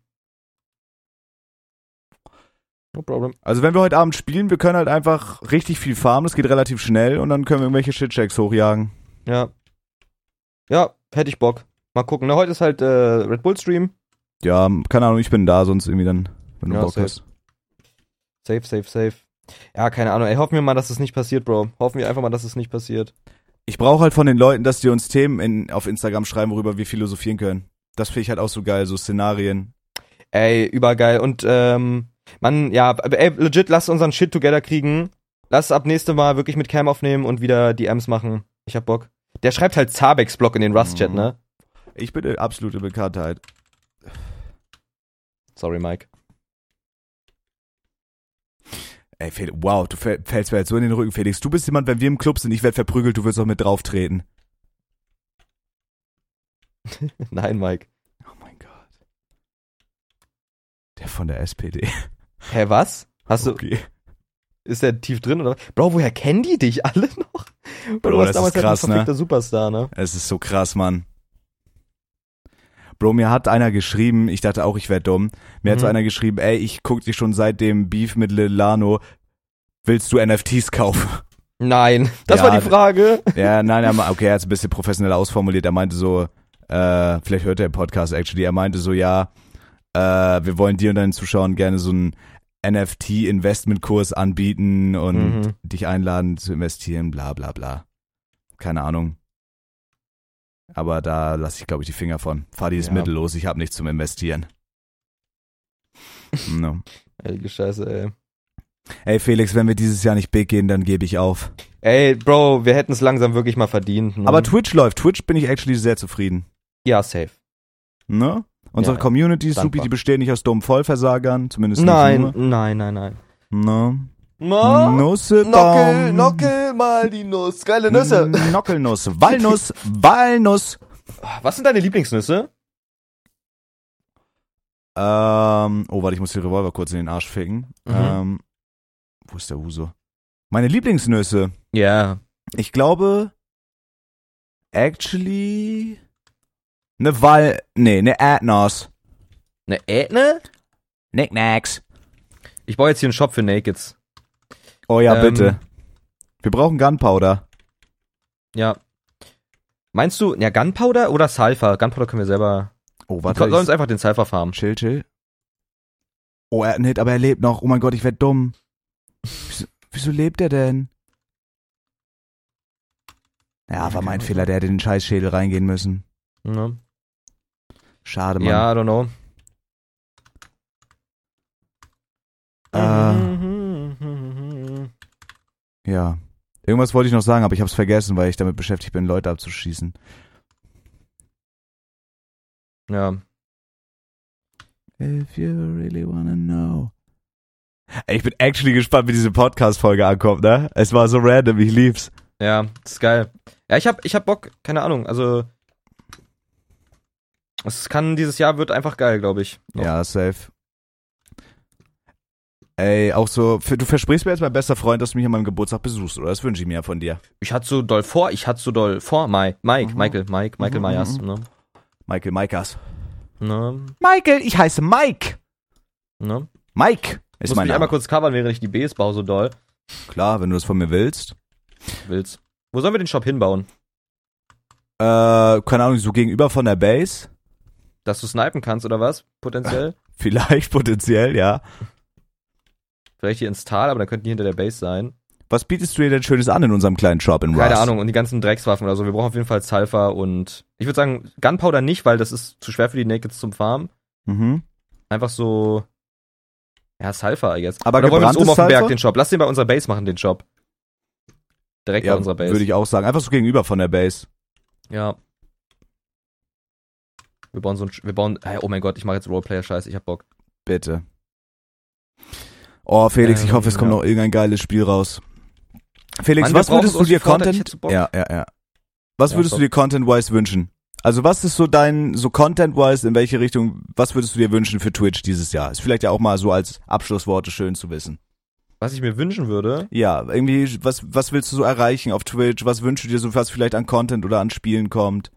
No problem. Also wenn wir heute Abend spielen, wir können halt einfach richtig viel farmen, das geht relativ schnell und dann können wir irgendwelche Shitchecks hochjagen. Ja. Ja, hätte ich Bock. Mal gucken. Ne, heute ist halt äh, Red Bull Stream. Ja, keine Ahnung, ich bin da, sonst irgendwie dann, wenn du Ja, Bock safe. hast. Safe, safe, safe. Ja, keine Ahnung. Ey, hoffen wir mal, dass es nicht passiert, Bro. Hoffen wir einfach mal, dass es nicht passiert. Ich brauche halt von den Leuten, dass die uns Themen in, auf Instagram schreiben, worüber wir philosophieren können. Das finde ich halt auch so geil, so Szenarien. Ey, übergeil. Und, ähm, man, ja, aber ey, legit, lass unseren Shit together kriegen. Lass ab nächste Mal wirklich mit Cam aufnehmen und wieder DMs machen. Ich hab Bock. Der schreibt halt Zabex-Block in den Rust-Chat, Mhm. ne? Ich bin eine absolute Bekanntheit. Sorry, Mike. Ey, Felix, wow, du fäll- fällst mir jetzt so in den Rücken, Felix. Du bist jemand, wenn wir im Club sind, ich werde verprügelt, du wirst auch mit drauf treten. Nein, Mike. Oh mein Gott. Der von der SPD. Hä, was? Hast du, Okay. Ist der tief drin oder? Bro, woher kennen die dich alle noch? Bro, du warst das damals krass, halt ein ne? verfickter Superstar, ne? Es ist so krass, Mann. Bro, mir hat einer geschrieben, ich dachte auch, ich wäre dumm. Mir hat so Mhm. einer geschrieben, ey, ich guck dich schon seit dem Beef mit Lil Lano. Willst du NFTs kaufen? Nein, das Ja, war die Frage. ja, nein, er, okay, er hat es ein bisschen professionell ausformuliert. Er meinte so, äh, vielleicht hört er den Podcast actually. Er meinte so, ja, äh, wir wollen dir und deinen Zuschauern gerne so einen NFT-Investmentkurs anbieten und Mhm. dich einladen zu investieren, bla bla bla. Keine Ahnung. Aber da lasse ich, glaube ich, die Finger von. Fahr dieses Ja. Mittel los, ich habe nichts zum Investieren. no. Die Scheiße, ey. Ey Felix, wenn wir dieses Jahr nicht big gehen, dann gebe ich auf. Ey, Bro, wir hätten es langsam wirklich mal verdient. Ne? Aber Twitch läuft. Twitch bin ich actually sehr zufrieden. ja, safe. Ne? Unsere Ja, Community ist supi, die besteht nicht aus dummen Vollversagern, zumindest Nein, nicht nein, nein, nein. nur. Ne? No, Nusse Nockel, nockel mal die Nuss. Geile Nüsse. Nockelnuss. Walnuss. Walnuss. Was sind deine Lieblingsnüsse? Ähm, oh, warte, ich muss den Revolver kurz in den Arsch ficken. Mhm. Ähm, wo ist der Uso? Meine Lieblingsnüsse. Ja. Ich glaube, actually, ne Wal, nee, ne Erdnuss. Eine Ätne? Knickknacks. Ich baue jetzt hier einen Shop für Nakeds. Oh ja, Ähm, bitte. Wir brauchen Gunpowder. Ja. Meinst du, ja, Gunpowder oder Sulfur? Gunpowder können wir selber. Oh, Wir warte. sollen uns einfach den Sulfur farmen. Chill, chill. Oh, er hat einen Hit, aber er lebt noch. Oh mein Gott, ich werd dumm. Wieso, wieso lebt er denn? Ja, war mein Fehler, der hätte in den Scheißschädel reingehen müssen. Ne? Schade, Mann. Ja, I don't know. Äh, ja. Irgendwas wollte ich noch sagen, aber ich hab's vergessen, weil ich damit beschäftigt bin, Leute abzuschießen. Ja. If you really wanna know. Ey, ich bin actually gespannt, wie diese Podcast-Folge ankommt, ne? Es war so random, ich lieb's. Ja, ist geil. Ja, ich hab, ich hab Bock, keine Ahnung, also. Es kann, dieses Jahr wird einfach geil, glaube ich. Noch. Ja, safe. Ey, auch so, du versprichst mir jetzt, mein bester Freund, dass du mich an meinem Geburtstag besuchst, oder? Das wünsche ich mir ja von dir. Ich hatte so doll vor, ich hatte so doll vor, Mike, Mike, Mhm. Michael, Mike, Michael Mhm, Myers, mhm. ne? Michael Maikas. Ne? Michael, ich heiße Mike. Ne? Mike Ich ist muss mein mich einmal kurz covern, während ich die Bs baue, so doll. Klar, wenn du das von mir willst. Willst. Wo sollen wir den Shop hinbauen? Äh, keine Ahnung, so gegenüber von der Base. Dass du snipen kannst, oder was? Potenziell? Vielleicht potenziell, ja. Vielleicht hier ins Tal, aber dann könnten die hinter der Base sein. Was bietest du dir denn Schönes an in unserem kleinen Shop in Rust? Keine Ahnung, und die ganzen Dreckswaffen oder so. Wir brauchen auf jeden Fall Sulfur und ich würde sagen, Gunpowder nicht, weil das ist zu schwer für die Nakeds zum Farmen. Mhm. Einfach so. Ja, Sulfur, guess. Aber oder wollen wir uns oben auf dem Berg den Shop? Lass den bei unserer Base machen, den Shop. Direkt bei Ja, unserer Base. würde ich auch sagen. Einfach so gegenüber von der Base. Ja. Wir bauen so ein, wir bauen, hey, oh mein Gott, ich mache jetzt Roleplayer-Scheiß, ich hab Bock. Bitte. Oh, Felix, ich Ähm, hoffe, es kommt ja. noch irgendein geiles Spiel raus. Felix, Mann, was würdest du dir Content, ich ja, ja, ja. Was Ja, würdest stopp. du dir Content-wise wünschen? Also was ist so dein, so Content-wise, in welche Richtung, was würdest du dir wünschen für Twitch dieses Jahr? Ist vielleicht ja auch mal so als Abschlussworte schön zu wissen. Was ich mir wünschen würde, Ja, irgendwie, was, was willst du so erreichen auf Twitch? Was wünschst du dir so, was vielleicht an Content oder an Spielen kommt?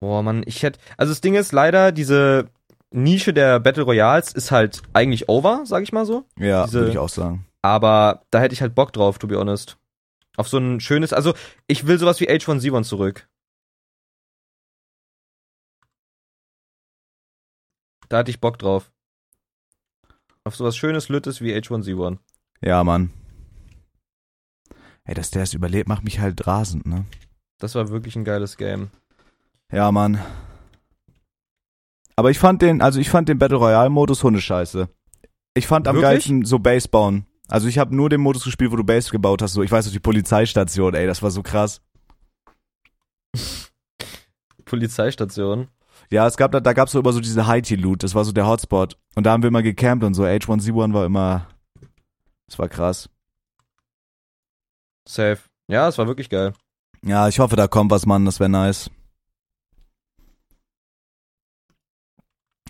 Boah, Mann, ich hätte, also das Ding ist leider, diese Nische der Battle Royals ist halt eigentlich over, sag ich mal so. Ja, Diese- würde ich auch sagen. Aber da hätte ich halt Bock drauf, to be honest. Auf so ein schönes, also ich will sowas wie H1Z1 zurück. Da hatte ich Bock drauf. Auf sowas schönes, Lüttes wie H1Z1. Ja, Mann. Ey, dass der es überlebt, macht mich halt rasend, ne? Das war wirklich ein geiles Game. Ja, Mann. Aber ich fand den, also ich fand den Battle Royale Modus Hundescheiße. Ich fand am Wirklich? geilsten so Base bauen. Also ich habe nur den Modus gespielt, wo du Base gebaut hast. So, ich weiß noch die Polizeistation, ey, das war so krass. Polizeistation. Ja, es gab da, da gab's so immer so diese Haiti-Loot, das war so der Hotspot. Und da haben wir immer gecampt und so. H1Z1 war immer, das war krass. Safe. Ja, es war wirklich geil. Ja, ich hoffe, da kommt was, Mann, das wäre nice.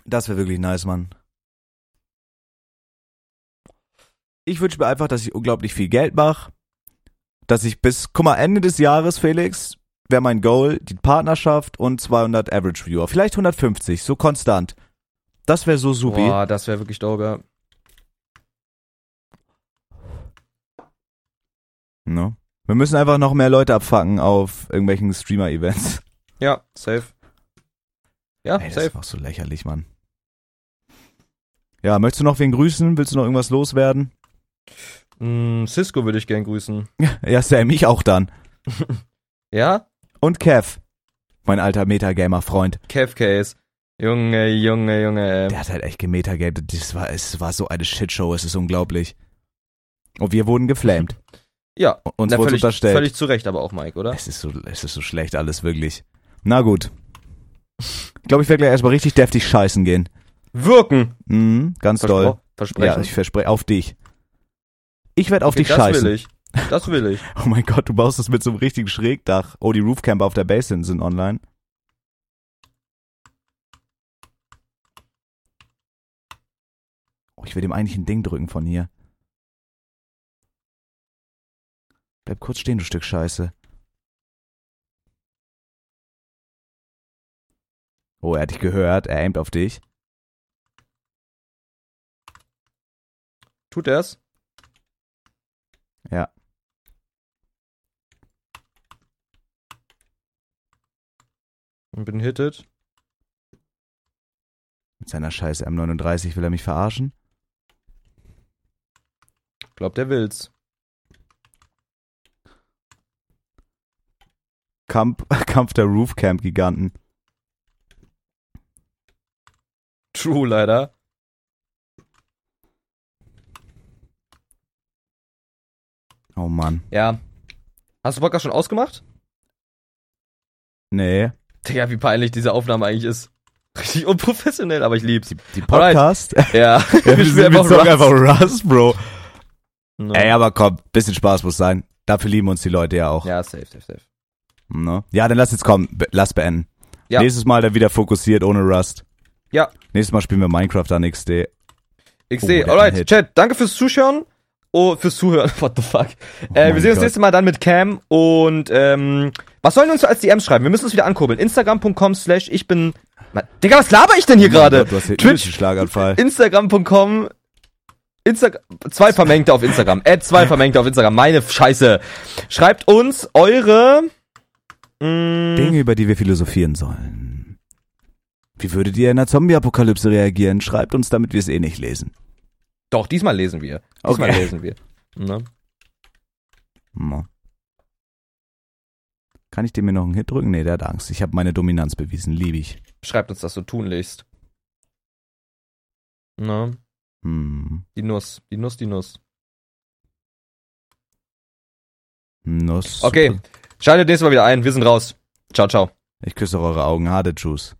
Das wäre wirklich nice, Mann. Ich wünsche mir einfach, dass ich unglaublich viel Geld mache. Dass ich bis, guck mal, Ende des Jahres, Felix, wäre mein Goal, die Partnerschaft und 200 Average Viewer. Vielleicht 150, so konstant. Das wäre so supi. Boah, das wäre wirklich dope. Ne? Wir müssen einfach noch mehr Leute abfacken auf irgendwelchen Streamer-Events. Ja, safe. Ja, Ey, das safe. ist auch so lächerlich, Mann. Ja, möchtest du noch wen grüßen? Willst du noch irgendwas loswerden? Mm, Cisco würde ich gern grüßen. Ja, Sam, ich auch dann. Ja? Und Kev, mein alter Metagamer-Freund. Kev Case. Junge, Junge, Junge. Der hat halt echt gemetagamed. Das war, es war so eine Shitshow, es ist unglaublich. Und wir wurden geflamed. Ja, Uns wurde völlig, unterstellt. völlig zu Recht aber auch, Mike, oder? Es ist so, es ist so schlecht alles, wirklich. Na gut. Ich glaube, ich werde gleich erstmal richtig deftig scheißen gehen. Wirken. Mhm, ganz doll. Verspro Versprechen. Ja, ich verspreche auf dich. Ich werde auf Okay, dich das scheißen. will ich. Das will ich. Oh mein Gott, du baust das mit so einem richtigen Schrägdach. Oh, die Roofcamper auf der Base sind, sind online. Oh, ich will dem eigentlich ein Ding drücken von hier. Bleib kurz stehen, du Stück Scheiße. Oh, er hat dich gehört, er aimt auf dich. Tut er's? Ja. Und bin hitted. Mit seiner scheiß M39 will er mich verarschen. Glaubt er will's. Kampf, Kampf der Roofcamp-Giganten. True, leider. Oh Mann. Ja. Hast du Podcast schon ausgemacht? Nee. Digga, wie peinlich diese Aufnahme eigentlich ist. Richtig unprofessionell, aber ich lieb's. Die, die Podcast? Ja. Ja, wir, Ich sind, spiel wir zocken einfach Rust. Rust, Bro. No. Ey, aber komm, bisschen Spaß muss sein. Dafür lieben uns die Leute ja auch. Ja, safe, safe, safe. Ne? Ja, dann lass jetzt kommen. Be lass beenden. Ja. Nächstes Mal dann wieder fokussiert ohne Rust. Ja. Nächstes Mal spielen wir Minecraft an XD. Ich Oh, Alright. Chat, danke fürs Zuschauen. Oh, fürs Zuhören. What the fuck. Oh äh, mein wir sehen uns Gott. nächstes Mal dann mit Cam und ähm, was sollen wir uns als DMs schreiben? Wir müssen uns wieder ankurbeln. Instagram.com slash ich bin. Ma- Digga, was laber ich denn hier Oh gerade? Du hast hier Twitch. Schlaganfall. Instagram.com Insta zwei Vermengte auf Instagram. Add zwei Vermengte auf Instagram. Meine Scheiße. Schreibt uns eure mh, Dinge, über die wir philosophieren sollen. Wie würdet ihr in einer Zombie-Apokalypse reagieren? Schreibt uns, damit wir es eh nicht lesen. Doch, diesmal lesen wir. Diesmal Okay. lesen wir. Ne? Mo. Kann ich dem mir noch einen Hit drücken? Nee, der hat Angst. Ich habe meine Dominanz bewiesen. Liebe ich. Schreibt uns das so tunlichst. Ne? Hm. Die Nuss. Die Nuss, die Nuss. Nuss. Okay. Schaltet nächstes Mal wieder ein. Wir sind raus. Ciao, ciao. Ich küsse eure Augen. Hade Juice.